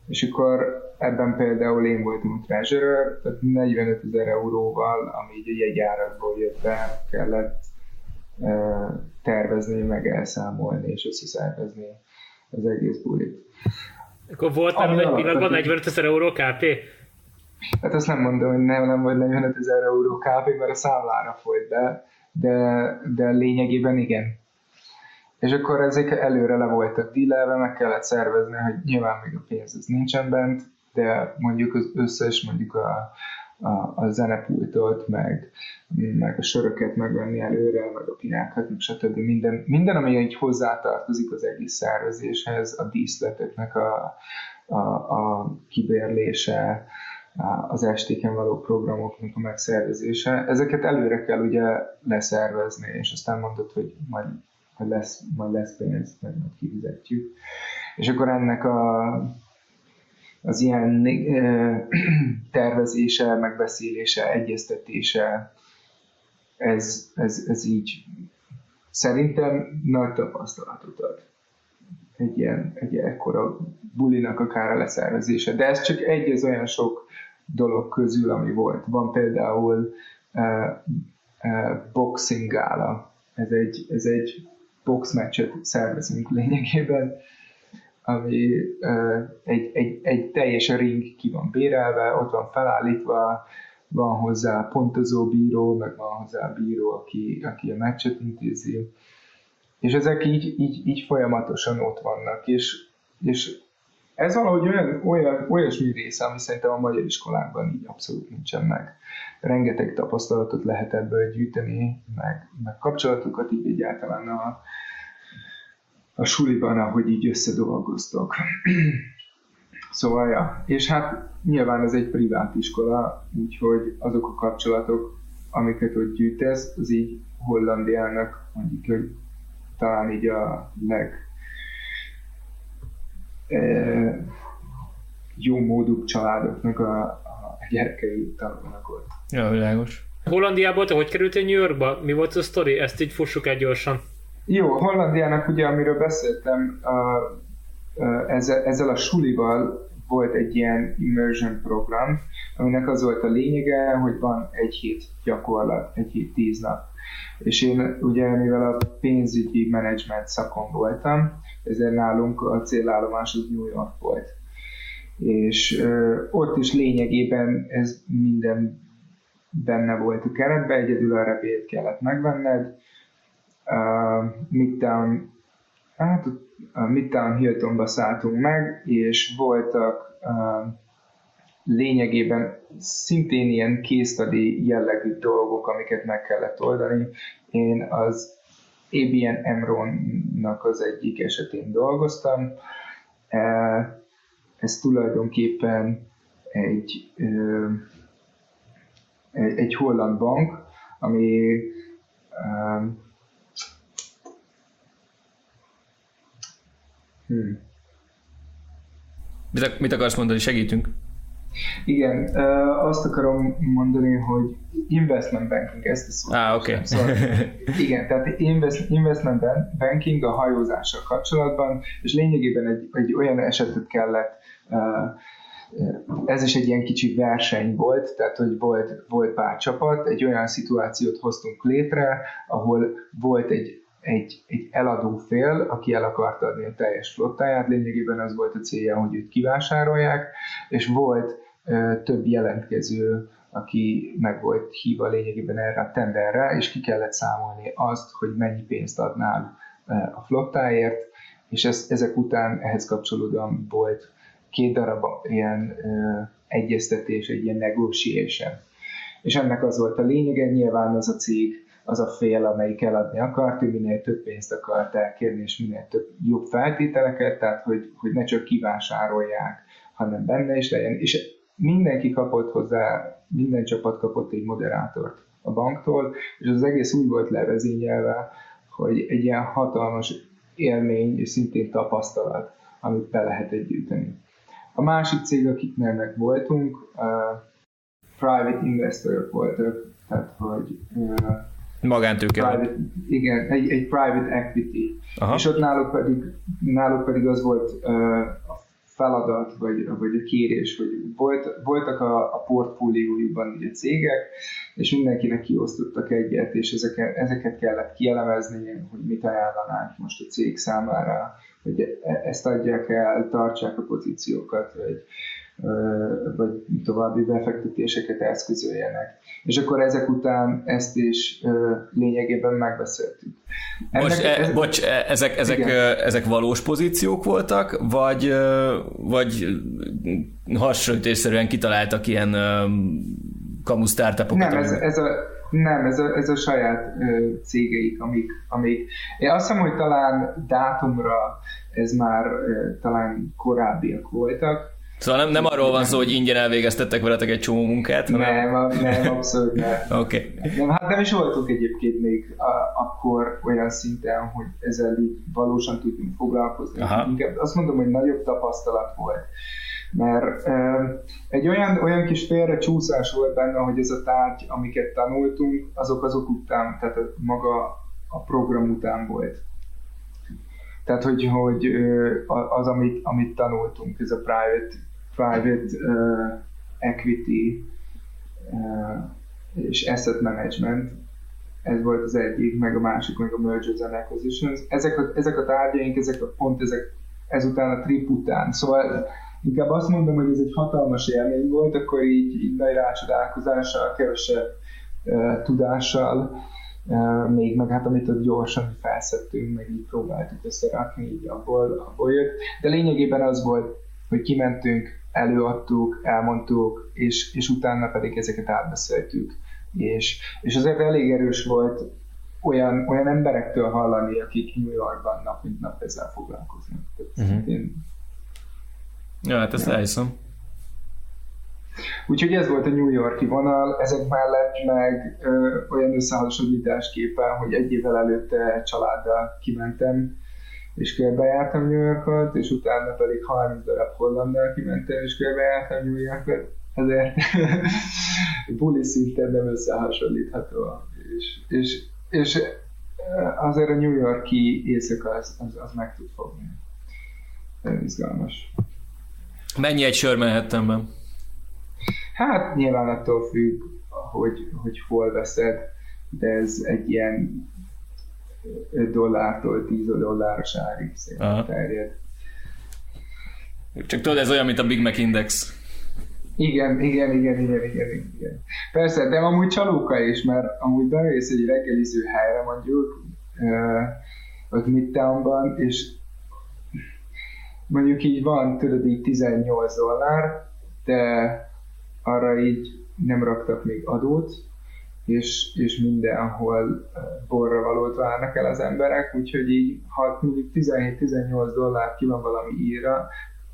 És akkor ebben például én voltam a treasurer, tehát 45 ezer euróval, ami így a jegyáratból jött be, kellett tervezni, meg elszámolni és összeszervezni az egész bulit. Akkor volt már egy pillanatban 45 ezer euró KP? Hát azt nem mondom, hogy nem, nem volt 45 ezer euró KP, mert a számlára folyt be, de, de lényegében igen. És akkor ezek előre le voltak dílelve, meg kellett szervezni, hogy nyilván még a pénz ez nincsen bent, de mondjuk az összes mondjuk a, a, a zenepultot, meg, meg a söröket megvenni előre, meg a pinákat, meg stb. Minden, minden ami így hozzátartozik az egész szervezéshez, a díszleteknek a, a, a kibérlése, az estéken való programoknak a megszervezése. Ezeket előre kell ugye leszervezni, és aztán mondod, hogy majd, majd, lesz, majd lesz pénz, meg majd kifizetjük. És akkor ennek a az ilyen tervezése, megbeszélése, egyeztetése, ez, ez, ez így szerintem nagy tapasztalatot ad. Egy ilyen, egy ekkora bulinak akár a leszervezése. De ez csak egy az olyan sok dolog közül, ami volt. Van például uh, uh, boxing gála. Ez egy, ez egy boxmeccset szervezünk lényegében, ami egy, egy, egy teljes ring ki van bérelve, ott van felállítva, van hozzá pontozó bíró, meg van hozzá bíró, aki, aki a meccset intézi. És ezek így, így, így folyamatosan ott vannak, és, és ez valahogy olyan, olyan, olyasmi része, ami szerintem a magyar iskolákban így abszolút nincsen meg. Rengeteg tapasztalatot lehet ebből gyűjteni, meg, meg kapcsolatokat így egyáltalán a, a suliban, ahogy így összedolgoztok. szóval, ja. És hát nyilván ez egy privát iskola, úgyhogy azok a kapcsolatok, amiket ott gyűjtesz, az így Hollandiának mondjuk, hogy talán így a leg e, jó módú családoknak a gyerekei tanulnak ott. Ja, világos. Hollandiából te hogy kerültél New Yorkba? Mi volt a sztori? Ezt így fussuk el gyorsan. Jó, Hollandiának ugye, amiről beszéltem, a, a, ezzel, ezzel a sulival volt egy ilyen immersion program, aminek az volt a lényege, hogy van egy hét gyakorlat, egy hét tíz nap. És én ugye, mivel a pénzügyi menedzsment szakon voltam, ezért nálunk a célállomás az New York volt. És ott is lényegében ez minden benne volt a keretben, egyedül a repét kellett megvenned. Uh, Midtown, hát a Midtown Hiltonba szálltunk meg, és voltak uh, lényegében szintén ilyen késztadi jellegű dolgok, amiket meg kellett oldani. Én az ABN Emron-nak az egyik esetén dolgoztam. E, ez tulajdonképpen egy, egy, egy holland bank, ami hmm. Mit, mit akarsz mondani? Segítünk. Igen, azt akarom mondani, hogy investment banking, ezt a szót. Ah, oké. Okay. Szóval, igen, tehát invest, investment banking a hajózással kapcsolatban, és lényegében egy, egy olyan esetet kellett ez is egy ilyen kicsi verseny volt, tehát hogy volt, volt pár csapat, egy olyan szituációt hoztunk létre, ahol volt egy, egy, egy eladó fél, aki el akart adni a teljes flottáját, lényegében az volt a célja, hogy őt kivásárolják, és volt több jelentkező, aki meg volt hívva lényegében erre a tenderre, és ki kellett számolni azt, hogy mennyi pénzt adnál a flottáért, és ez, ezek után ehhez kapcsolódóan volt két darab ilyen egyeztetés, egy ilyen negotiation. És ennek az volt a lényege, nyilván az a cég, az a fél, amelyik eladni akart, ő minél több pénzt akart elkérni, és minél több jobb feltételeket, tehát hogy, hogy ne csak kivásárolják, hanem benne is legyen. És mindenki kapott hozzá, minden csapat kapott egy moderátort a banktól, és az egész úgy volt levezényelve, hogy egy ilyen hatalmas élmény és szintén tapasztalat, amit be lehet együtteni. A másik cég, akiknél meg voltunk, uh, private investorok voltak, tehát hogy uh, Magántőke. Private, igen, egy, egy private equity. Aha. És ott náluk pedig, náluk pedig az volt uh, a feladat, vagy, vagy a kérés, hogy volt, voltak a, a portfóliójukban ugye cégek, és mindenkinek kiosztottak egyet, és ezeket, ezeket kellett kielemezni, hogy mit ajánlanánk most a cég számára, hogy e, ezt adják el, tartsák a pozíciókat, vagy, vagy további befektetéseket eszközöljenek. És akkor ezek után ezt is lényegében megbeszéltük. Ennek, Most, e, ez, bocs, e, ezek, ezek, ezek valós pozíciók voltak, vagy, vagy hasonlítésszerűen kitaláltak ilyen kamu startupokat? Nem, ez, ez a, nem, ez a, ez a saját ö, cégeik, amik, amik... Én azt hiszem, hogy talán dátumra ez már ö, talán korábbiak voltak, Szóval nem, nem arról van szó, hogy ingyen elvégeztettek veletek egy csomó munkát? Hanem... Nem, nem, abszolút nem. Oké. Okay. Nem, hát nem is voltunk egyébként még a, akkor olyan szinten, hogy ezzel így valósan tudjunk foglalkozni. Aha. Inkább azt mondom, hogy nagyobb tapasztalat volt. Mert egy olyan, olyan kis félre csúszás volt benne, hogy ez a tárgy, amiket tanultunk, azok azok után, tehát maga a program után volt. Tehát, hogy, hogy az, amit, amit tanultunk, ez a private, private uh, equity uh, és asset management, ez volt az egyik, meg a másik, meg a mergers and acquisitions. Ezek a, ezek a tárgyaink, ezek a, pont ezek ezután a trip után. Szóval inkább azt mondom, hogy ez egy hatalmas élmény volt, akkor így, így nagy rácsodálkozással, kevesebb uh, tudással, uh, még meg hát amit ott gyorsan felszettünk, meg így próbáltuk összerakni, így abból, abból jött. De lényegében az volt, hogy kimentünk, előadtuk, elmondtuk, és, és utána pedig ezeket átbeszéltük. És, és azért elég erős volt olyan, olyan emberektől hallani, akik New Yorkban nap mint nap ezzel foglalkoznak. uh-huh. én... Ja, hát ezt ja. elhiszem. Úgyhogy ez volt a New Yorki vonal, ezek mellett meg ö, olyan összehasonlítás képen, hogy egy évvel előtte családdal kimentem, és körbejártam New Yorkot, és utána pedig 30 darab Hollanddal kimentem, és körbejártam New Yorkot, ezért buli szinten nem összehasonlítható. És, és és azért a New Yorki éjszaka az, az, az meg tud fogni. Ez izgalmas. Mennyi egy sör Manhattanben? Hát nyilván attól függ, hogy, hogy hol veszed, de ez egy ilyen 5 dollártól 10 dolláros árig terjed. Csak tudod, ez olyan, mint a Big Mac Index. Igen, igen, igen, igen, igen, igen. Persze, de amúgy csalóka is, mert amúgy bemész egy reggeliző helyre mondjuk, uh, az Midtownban, és mondjuk így van, tudod, így 18 dollár, de arra így nem raktak még adót, és, és mindenhol borra valót várnak el az emberek, úgyhogy így, ha mondjuk 17-18 dollár ki van valami írva,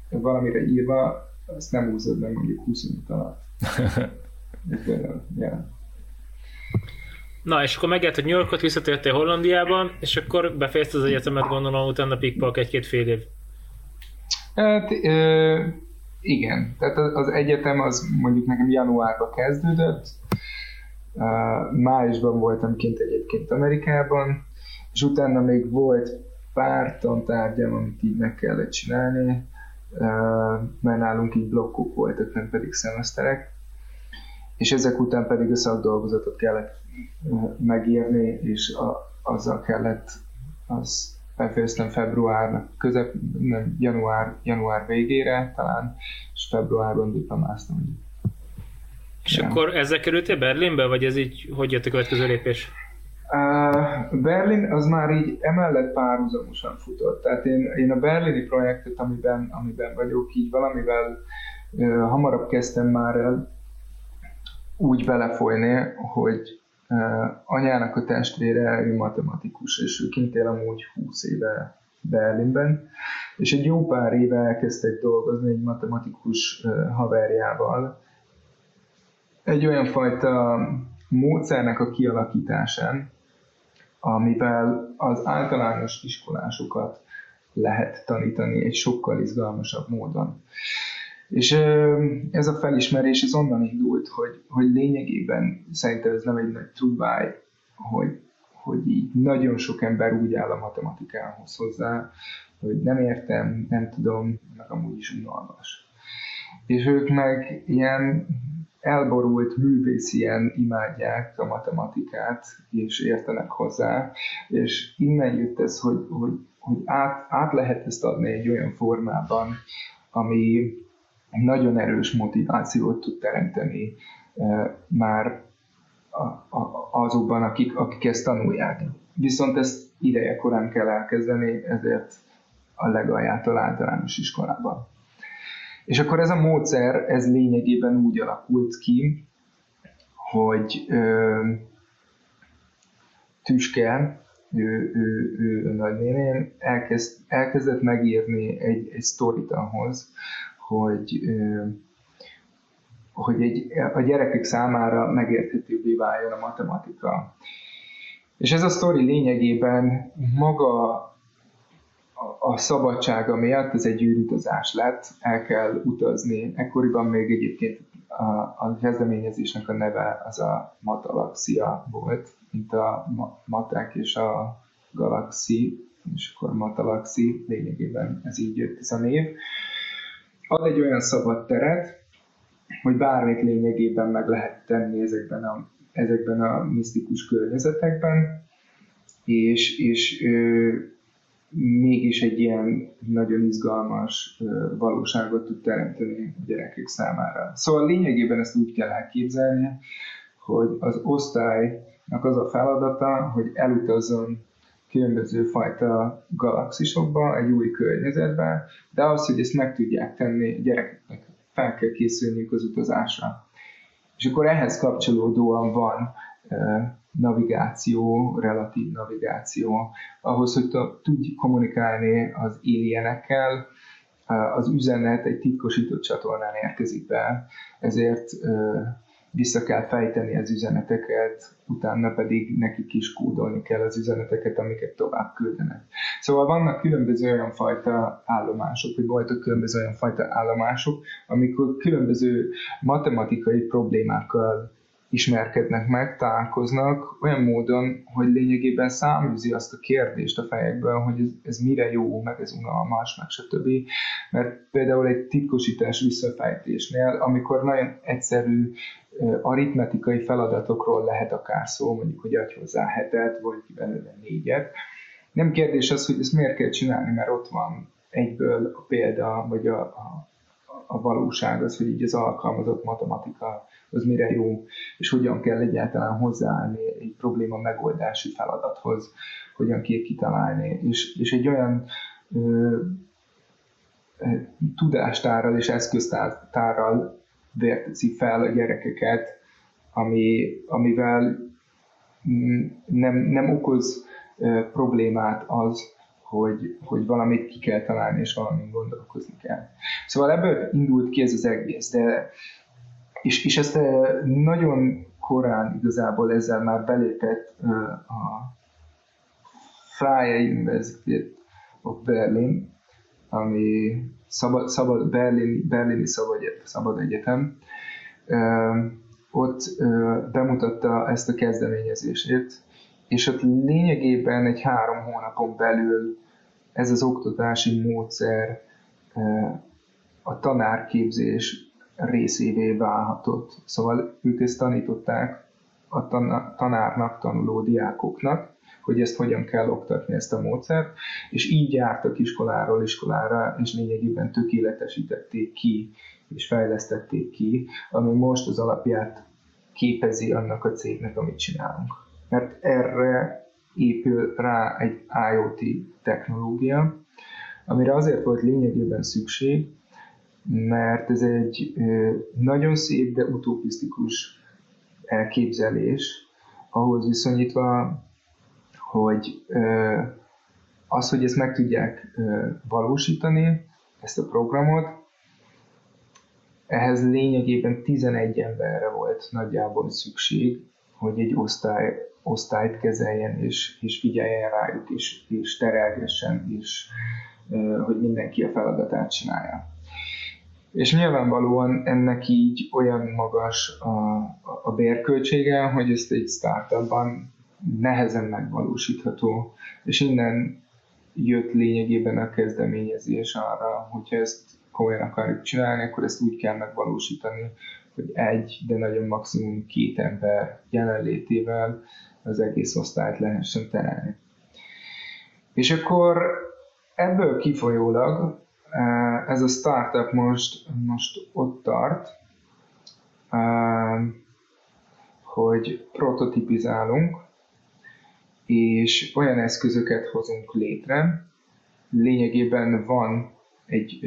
valamire írva, ezt nem húzod meg mondjuk 25 alatt. yeah. Na, és akkor megjelent, hogy New Yorkot visszatértél Hollandiában, és akkor befejezte az egyetemet, gondolom, utána pikpak egy-két fél év. Hát, ö, igen, tehát az egyetem az mondjuk nekem januárban kezdődött, májusban voltam kint egyébként Amerikában, és utána még volt pár tantárgyam, amit így meg kellett csinálni, mert nálunk így blokkok voltak, nem pedig szemeszterek, és ezek után pedig a szakdolgozatot kellett megírni, és a, azzal kellett, az befejeztem február közep, nem, január, január végére talán, és februárban diplomáztam. És ja. akkor ezzel kerültél Berlinbe, vagy ez így, hogy jött a következő lépés? Berlin az már így emellett párhuzamosan futott. Tehát én, én a berlini projektet, amiben, amiben vagyok, így valamivel uh, hamarabb kezdtem már el úgy belefolyni, hogy uh, anyának a testvére, ő matematikus, és ő kint él amúgy 20 éve Berlinben, és egy jó pár éve elkezdtek dolgozni egy matematikus haverjával, egy olyan fajta módszernek a kialakításán, amivel az általános iskolásokat lehet tanítani egy sokkal izgalmasabb módon. És ez a felismerés ez onnan indult, hogy, hogy lényegében szerintem ez nem egy nagy trubáj, hogy, hogy így nagyon sok ember úgy áll a matematikához hozzá, hogy nem értem, nem tudom, meg amúgy is unalmas. És ők meg ilyen elborult művészien imádják a matematikát, és értenek hozzá, és innen jött ez, hogy, hogy, hogy át, át lehet ezt adni egy olyan formában, ami nagyon erős motivációt tud teremteni már azokban, akik, akik ezt tanulják. Viszont ezt ideje korán kell elkezdeni, ezért a legaljától általános iskolában. És akkor ez a módszer, ez lényegében úgy alakult ki, hogy ö, Tüske, ő, ő, ő a nagynéném, elkezd, elkezdett megírni egy, egy sztorit ahhoz, hogy, hogy egy, a gyerekek számára megérthetőbbé váljon a matematika. És ez a sztori lényegében maga a szabadsága miatt ez egy űrutazás lett, el kell utazni. Ekkoriban még egyébként a, a kezdeményezésnek a neve az a Matalaxia volt, mint a matek és a galaxi, és akkor Matalaxi, lényegében ez így jött ez a név. Ad egy olyan szabad teret, hogy bármit lényegében meg lehet tenni ezekben a, ezekben a misztikus környezetekben, és, és ö, mégis egy ilyen nagyon izgalmas ö, valóságot tud teremteni a gyerekek számára. Szóval lényegében ezt úgy kell elképzelni, hogy az osztálynak az a feladata, hogy elutazzon különböző fajta galaxisokba, egy új környezetbe, de az, hogy ezt meg tudják tenni, gyerekeknek fel kell készülniük az utazásra. És akkor ehhez kapcsolódóan van navigáció, relatív navigáció, ahhoz, hogy tudj kommunikálni az alienekkel, az üzenet egy titkosított csatornán érkezik be, ezért vissza kell fejteni az üzeneteket, utána pedig nekik is kódolni kell az üzeneteket, amiket tovább küldenek. Szóval vannak különböző olyan fajta állomások, vagy voltak különböző olyan fajta állomások, amikor különböző matematikai problémákkal ismerkednek meg, találkoznak olyan módon, hogy lényegében száműzi azt a kérdést a fejekből, hogy ez, ez mire jó, meg ez unalmas, meg stb. Mert például egy titkosítás visszafejtésnél, amikor nagyon egyszerű aritmetikai feladatokról lehet akár szó, mondjuk, hogy adj hozzá hetet, vagy belőle négyet. Nem kérdés az, hogy ezt miért kell csinálni, mert ott van egyből a példa, vagy a, a, a valóság az, hogy így az alkalmazott matematika az mire jó, és hogyan kell egyáltalán hozzáállni egy probléma megoldási feladathoz, hogyan kell kitalálni, és, és egy olyan ö, tudástárral és eszköztárral vérteszi fel a gyerekeket, ami, amivel nem, nem okoz problémát az, hogy, hogy valamit ki kell találni, és valamit gondolkozni kell. Szóval ebből indult ki ez az egész, de és, és ezt nagyon korán igazából ezzel már belépett a Freie University of Berlin, ami szabad, szabad, Berlin, berlini szabad, szabad egyetem, ott bemutatta ezt a kezdeményezését, és ott lényegében egy három hónapon belül ez az oktatási módszer a tanárképzés részévé válhatott. Szóval ők ezt tanították a tanárnak tanuló diákoknak, hogy ezt hogyan kell oktatni, ezt a módszert, és így jártak iskoláról iskolára, és lényegében tökéletesítették ki, és fejlesztették ki, ami most az alapját képezi annak a cégnek, amit csinálunk. Mert erre épül rá egy IoT technológia, amire azért volt lényegében szükség, mert ez egy nagyon szép, de utopisztikus elképzelés, ahhoz viszonyítva hogy az, hogy ezt meg tudják valósítani, ezt a programot, ehhez lényegében 11 emberre volt nagyjából szükség, hogy egy osztály, osztályt kezeljen, és, és figyeljen rájuk, és, és terelgessen, és hogy mindenki a feladatát csinálja. És nyilvánvalóan ennek így olyan magas a, a bérköltsége, hogy ezt egy startupban nehezen megvalósítható, és innen jött lényegében a kezdeményezés arra, hogyha ezt komolyan akarjuk csinálni, akkor ezt úgy kell megvalósítani, hogy egy, de nagyon maximum két ember jelenlétével az egész osztályt lehessen terelni. És akkor ebből kifolyólag ez a startup most, most ott tart, eh, hogy prototipizálunk, és olyan eszközöket hozunk létre, lényegében van egy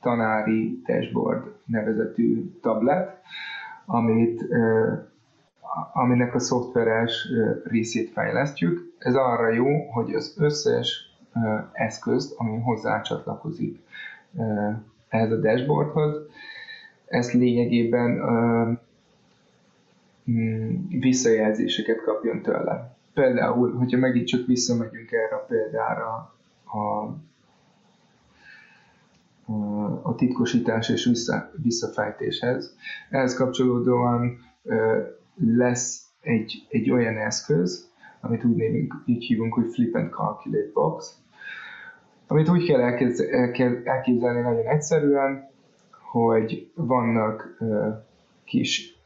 tanári dashboard nevezetű tablet, amit, aminek a szoftveres részét fejlesztjük. Ez arra jó, hogy az összes eszközt, ami hozzácsatlakozik ehhez a dashboardhoz, ezt lényegében mm, visszajelzéseket kapjon tőle például, hogyha megint csak visszamegyünk erre a példára, a, a titkosítás és vissza, visszafejtéshez. Ehhez kapcsolódóan lesz egy, egy olyan eszköz, amit úgy, névünk, így hívunk, hogy Flip and Calculate Box, amit úgy kell elképzelni nagyon egyszerűen, hogy vannak kis,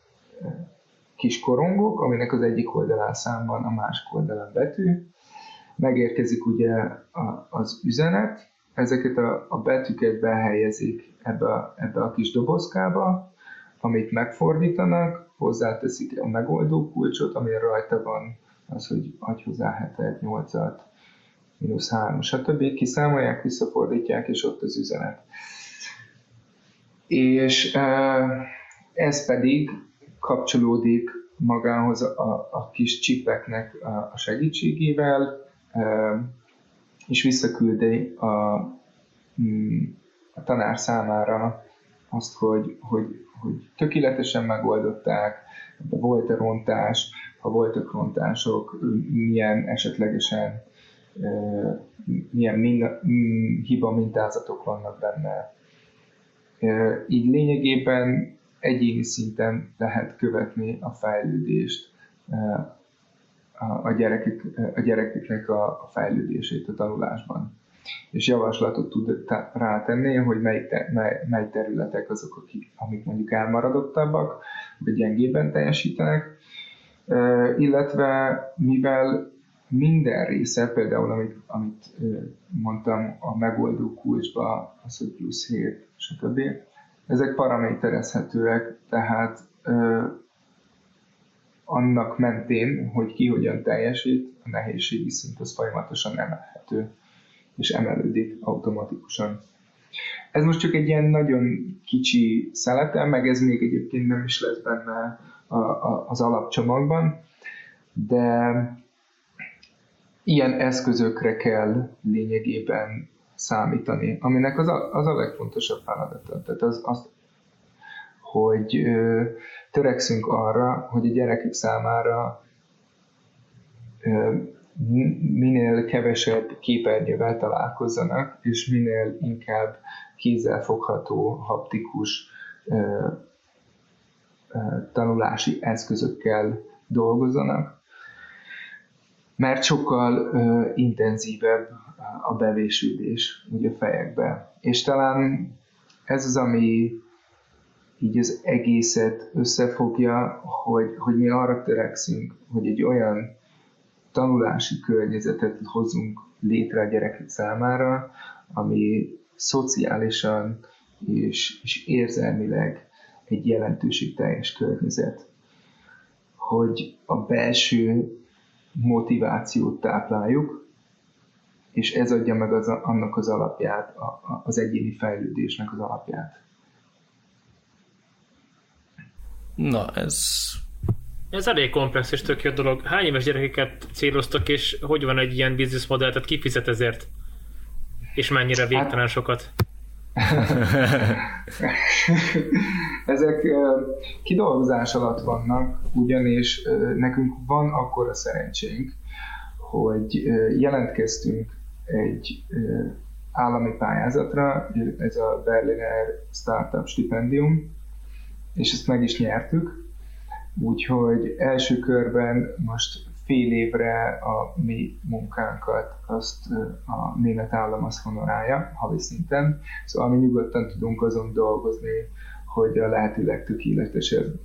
kis korongok, aminek az egyik oldalán szám van, a másik oldalán betű. Megérkezik ugye az üzenet, ezeket a, betűket behelyezik ebbe a, ebbe a kis dobozkába, amit megfordítanak, hozzáteszik a megoldó kulcsot, ami rajta van, az, hogy adj hozzá 7 8-at, mínusz 3, stb. Kiszámolják, visszafordítják, és ott az üzenet. És ez pedig kapcsolódik magához a, a kis csipeknek a segítségével, és visszaküldi a, mm, a tanár számára azt, hogy, hogy, hogy tökéletesen megoldották, volt-e rontás, ha voltak rontások, milyen esetlegesen milyen min, hiba mintázatok vannak benne. Így lényegében egyéni szinten lehet követni a fejlődést, a, gyerekek, a gyerekeknek a, fejlődését a tanulásban. És javaslatot tud rátenni, hogy mely, te, mely, mely területek azok, akik, amik mondjuk elmaradottabbak, vagy gyengében teljesítenek, illetve mivel minden része, például amit, amit mondtam a megoldó kulcsba, az, hogy plusz 7, stb. Ezek paraméterezhetőek, tehát ö, annak mentén, hogy ki hogyan teljesít, a nehézségi szint az folyamatosan emelhető, és emelődik automatikusan. Ez most csak egy ilyen nagyon kicsi szelete, meg ez még egyébként nem is lesz benne a, a, az alapcsomagban, de ilyen eszközökre kell lényegében számítani, aminek az a, az a legfontosabb feladata. Tehát az, az hogy ö, törekszünk arra, hogy a gyerekek számára ö, minél kevesebb képernyővel találkozzanak, és minél inkább kézzelfogható, haptikus ö, ö, tanulási eszközökkel dolgozzanak, mert sokkal uh, intenzívebb a bevésődés úgy a fejekbe. És talán ez az, ami így az egészet összefogja, hogy, hogy mi arra törekszünk, hogy egy olyan tanulási környezetet hozunk létre a gyerekek számára, ami szociálisan és, és érzelmileg egy jelentőségteljes környezet. Hogy a belső motivációt tápláljuk, és ez adja meg az, annak az alapját, a, a, az egyéni fejlődésnek az alapját. Na, ez... Ez elég komplex és tök jó dolog. Hány éves gyerekeket céloztak, és hogy van egy ilyen modell, tehát ki fizet ezért? És mennyire végtelen hát, sokat? Ezek kidolgozás alatt vannak, ugyanis nekünk van akkora szerencsénk, hogy jelentkeztünk egy állami pályázatra, ez a Berliner Startup Stipendium, és ezt meg is nyertük, úgyhogy első körben most fél évre a mi munkánkat azt a német állam az honorálja havi szinten, szóval mi nyugodtan tudunk azon dolgozni, hogy a lehető legtökéletesebb,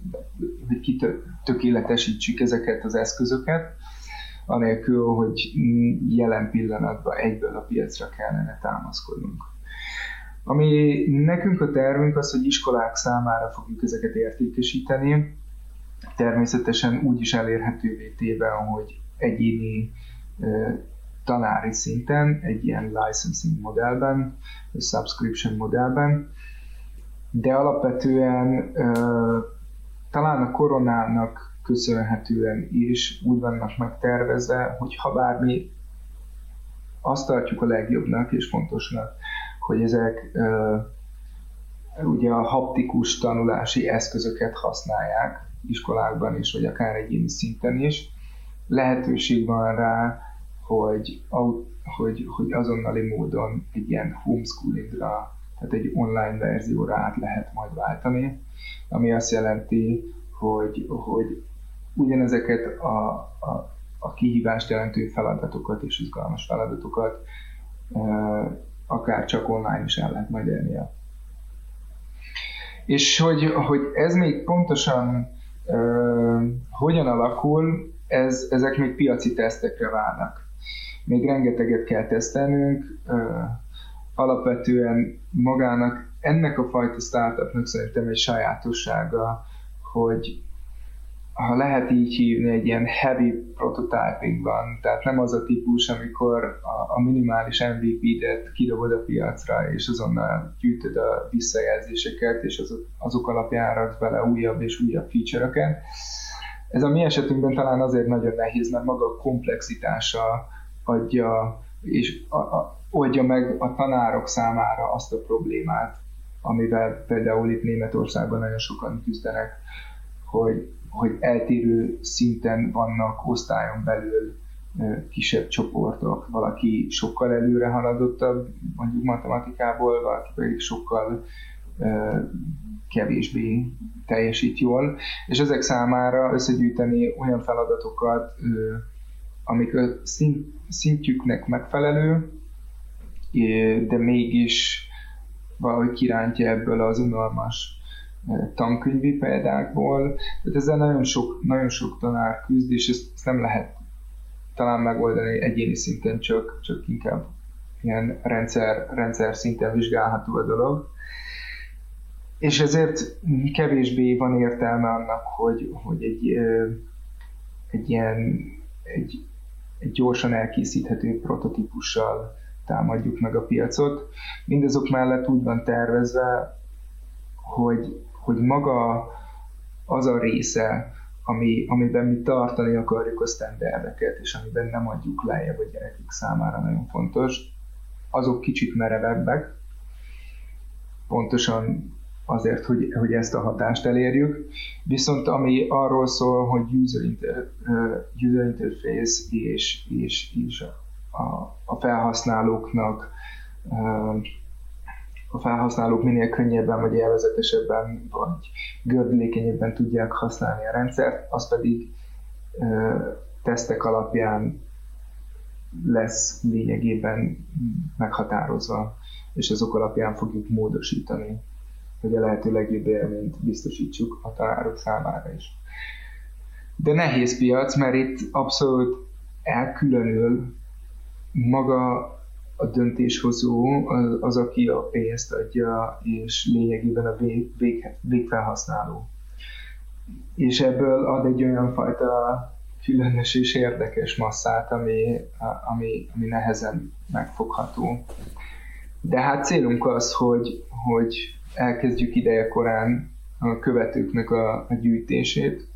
hogy kitökéletesítsük ezeket az eszközöket, anélkül, hogy jelen pillanatban egyből a piacra kellene támaszkodnunk. Ami nekünk a tervünk az, hogy iskolák számára fogjuk ezeket értékesíteni, természetesen úgy is elérhetővé téve, hogy egyéni tanári szinten, egy ilyen licensing modellben, vagy subscription modellben, de alapvetően talán a koronának köszönhetően is úgy vannak megtervezve, hogy ha bármi azt tartjuk a legjobbnak és fontosnak, hogy ezek ugye a haptikus tanulási eszközöket használják, iskolákban is, vagy akár egyéni szinten is. Lehetőség van rá, hogy, hogy, hogy azonnali módon egy ilyen homeschoolingra, tehát egy online verzióra át lehet majd váltani, ami azt jelenti, hogy, hogy ugyanezeket a, a, a kihívást jelentő feladatokat és izgalmas feladatokat akár csak online is el lehet majd élnie. És hogy, hogy ez még pontosan hogyan alakul, ez, ezek még piaci tesztekre várnak. Még rengeteget kell tesztelnünk, alapvetően magának ennek a fajta startupnak szerintem egy sajátossága, hogy ha lehet így hívni, egy ilyen heavy prototypingban, tehát nem az a típus, amikor a, a minimális MVP-det kidobod a piacra, és azonnal gyűjtöd a visszajelzéseket, és azok, azok alapján raksz bele újabb és újabb feature-öket. Ez a mi esetünkben talán azért nagyon nehéz, mert maga a komplexitása adja, és a, a, oldja meg a tanárok számára azt a problémát, amivel például itt Németországban nagyon sokan küzdenek, hogy hogy eltérő szinten vannak osztályon belül kisebb csoportok, valaki sokkal előre haladottabb, mondjuk matematikából, valaki pedig sokkal kevésbé teljesít jól, és ezek számára összegyűjteni olyan feladatokat, amik a szintjüknek megfelelő, de mégis valahogy kirántja ebből az unalmas tankönyvi példákból. Tehát ezzel nagyon sok, nagyon sok tanár küzd, és ezt, nem lehet talán megoldani egyéni szinten, csak, csak inkább ilyen rendszer, rendszer szinten vizsgálható a dolog. És ezért kevésbé van értelme annak, hogy, hogy egy, egy ilyen egy, egy gyorsan elkészíthető prototípussal támadjuk meg a piacot. Mindazok mellett úgy van tervezve, hogy hogy maga az a része, ami, amiben mi tartani akarjuk a standardeket, és amiben nem adjuk lejjebb a gyerekek számára nagyon fontos, azok kicsit merevebbek, pontosan azért, hogy, hogy ezt a hatást elérjük. Viszont ami arról szól, hogy user, inter, user interface és, és, és a, a felhasználóknak a felhasználók minél könnyebben vagy élvezetesebben vagy gördülékenyebben tudják használni a rendszert, az pedig ö, tesztek alapján lesz lényegében meghatározva, és azok alapján fogjuk módosítani, hogy a lehető legjobb élményt biztosítsuk a tanárok számára is. De nehéz piac, mert itt abszolút elkülönül maga a döntéshozó az, az, aki a pénzt adja, és lényegében a vég, vég, végfelhasználó. És ebből ad egy olyan fajta különös és érdekes masszát, ami, ami, ami nehezen megfogható. De hát célunk az, hogy, hogy elkezdjük ideje korán a követőknek a, a gyűjtését,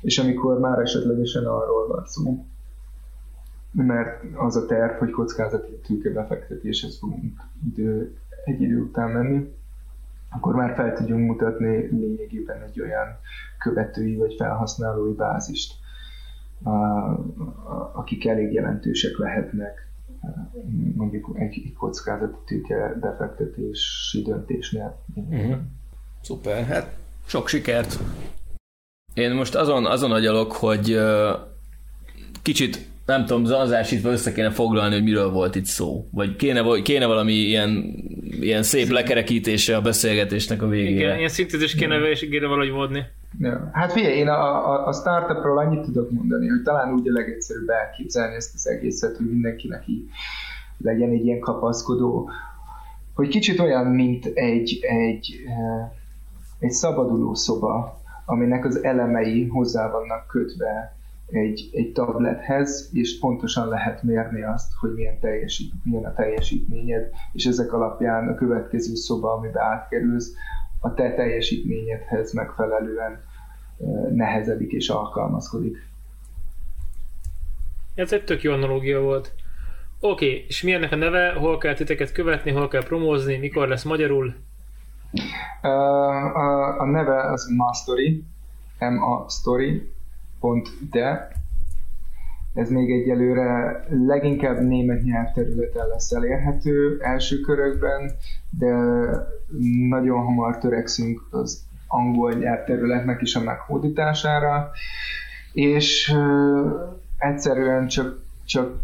és amikor már esetlegesen arról van szó, mert az a terv, hogy kockázati tőkebefektetéshez fogunk idő, egy idő után menni, akkor már fel tudjunk mutatni lényegében egy olyan követői vagy felhasználói bázist, akik elég jelentősek lehetnek mondjuk egy, egy kockázati tőke befektetési döntésnél. Uh-huh. Szuper, hát sok sikert! Én most azon, azon agyalok, hogy kicsit nem tudom, zanzásítva össze kéne foglalni, hogy miről volt itt szó. Vagy kéne, kéne valami ilyen, ilyen szép lekerekítése a beszélgetésnek a végére. Igen, ilyen szintézis kéne, és kéne valahogy vodni. Ja. Hát figyelj, én a, a, a startupról annyit tudok mondani, hogy talán úgy a legegyszerűbb elképzelni ezt az egészet, hogy mindenkinek így legyen egy ilyen kapaszkodó, hogy kicsit olyan, mint egy, egy, eh, egy szabaduló szoba, aminek az elemei hozzá vannak kötve egy, egy tablethez, és pontosan lehet mérni azt, hogy milyen, teljesít, milyen a teljesítményed, és ezek alapján a következő szoba, amiben átkerülsz, a te teljesítményedhez megfelelően nehezedik és alkalmazkodik. Ez egy tök jó analógia volt. Oké, okay, és mi ennek a neve? Hol kell titeket követni, hol kell promózni, mikor lesz magyarul? Uh, a, a neve az Mastory, M-A Story, de ez még egyelőre leginkább német nyelvterületen lesz elérhető első körökben, de nagyon hamar törekszünk az angol nyelvterületnek is a meghódítására, és egyszerűen csak, csak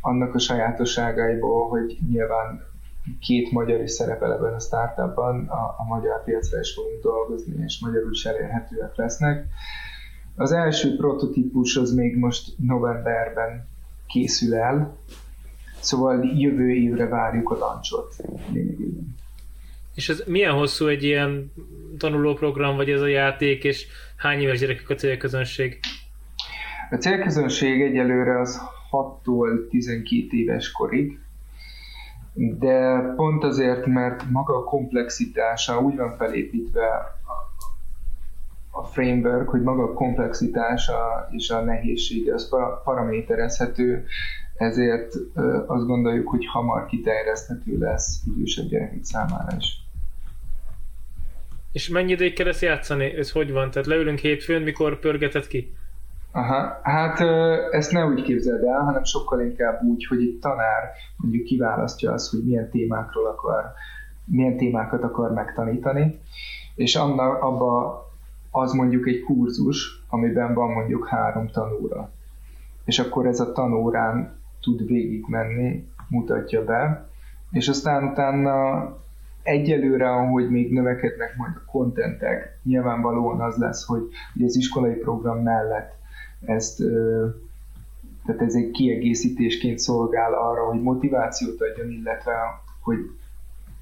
annak a sajátosságaiból, hogy nyilván két magyar is szerepel ebben a startupban, a, a magyar piacra is fogunk dolgozni, és magyarul is elérhetőek lesznek. Az első prototípus az még most novemberben készül el, szóval jövő évre várjuk a lancsot lényegében. És ez milyen hosszú egy ilyen tanulóprogram, vagy ez a játék, és hány éves gyerekek a célközönség? A célközönség egyelőre az 6-tól 12 éves korig, de pont azért, mert maga a komplexitása úgy van felépítve a framework, hogy maga a komplexitása és a nehézsége az paraméterezhető, ezért azt gondoljuk, hogy hamar kiterjeszthető lesz idősebb gyerekek számára is. És mennyi ideig kell ezt játszani? Ez hogy van? Tehát leülünk hétfőn, mikor pörgeted ki? Aha, hát ezt ne úgy képzeld el, hanem sokkal inkább úgy, hogy egy tanár mondjuk kiválasztja azt, hogy milyen témákról akar, milyen témákat akar megtanítani, és annak, abba az mondjuk egy kurzus, amiben van mondjuk három tanóra. És akkor ez a tanórán tud végigmenni, mutatja be, és aztán utána egyelőre, ahogy még növekednek majd a kontentek, nyilvánvalóan az lesz, hogy, hogy az iskolai program mellett ezt tehát ez egy kiegészítésként szolgál arra, hogy motivációt adjon, illetve hogy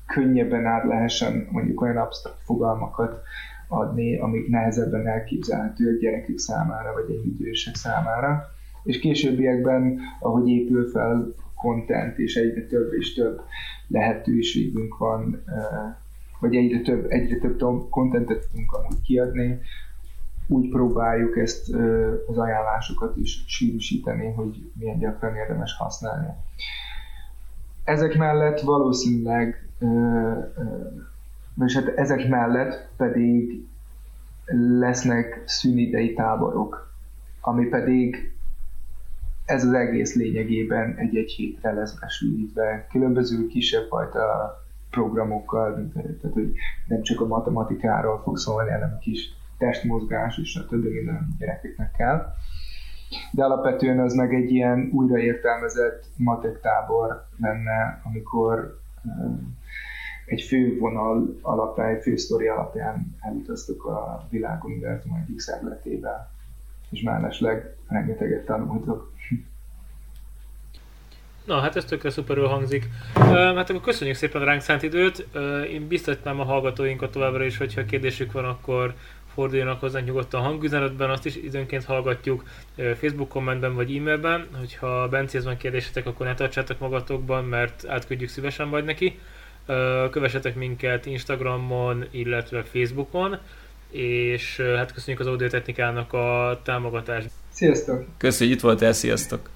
könnyebben át lehessen mondjuk olyan absztrakt fogalmakat adni, amik nehezebben elképzelhető a gyerekek számára, vagy egy idősek számára. És későbbiekben, ahogy épül fel content, és egyre több és több lehetőségünk van, vagy egyre több, egyre több contentet tudunk amúgy kiadni, úgy próbáljuk ezt az ajánlásokat is sűrűsíteni, hogy milyen gyakran érdemes használni. Ezek mellett valószínűleg, és hát ezek mellett pedig lesznek szünidei táborok, ami pedig ez az egész lényegében egy-egy hétre lesz besűrítve. Különböző kisebb fajta programokkal, mint, tehát hogy nem csak a matematikáról fog szólni, hanem a kis testmozgás és a többi minden gyerekeknek kell. De alapvetően az meg egy ilyen újraértelmezett matek tábor lenne, amikor egy fő vonal alapján, egy fő sztori alapján elutaztuk a világ univerzum egyik szegletébe, és mellesleg rengeteget tanultok. Na, hát ez tökre szuperül hangzik. Hát akkor köszönjük szépen ránk szánt időt. Én biztatnám a hallgatóinkat továbbra is, hogyha kérdésük van, akkor forduljanak hozzánk nyugodtan hangüzenetben, azt is időnként hallgatjuk Facebook kommentben vagy e-mailben, hogyha Bencéhez van kérdésetek, akkor ne tartsátok magatokban, mert átküldjük szívesen majd neki. Kövessetek minket Instagramon, illetve Facebookon, és hát köszönjük az audiotechnikának a támogatást. Sziasztok! Köszönjük, itt voltál, sziasztok!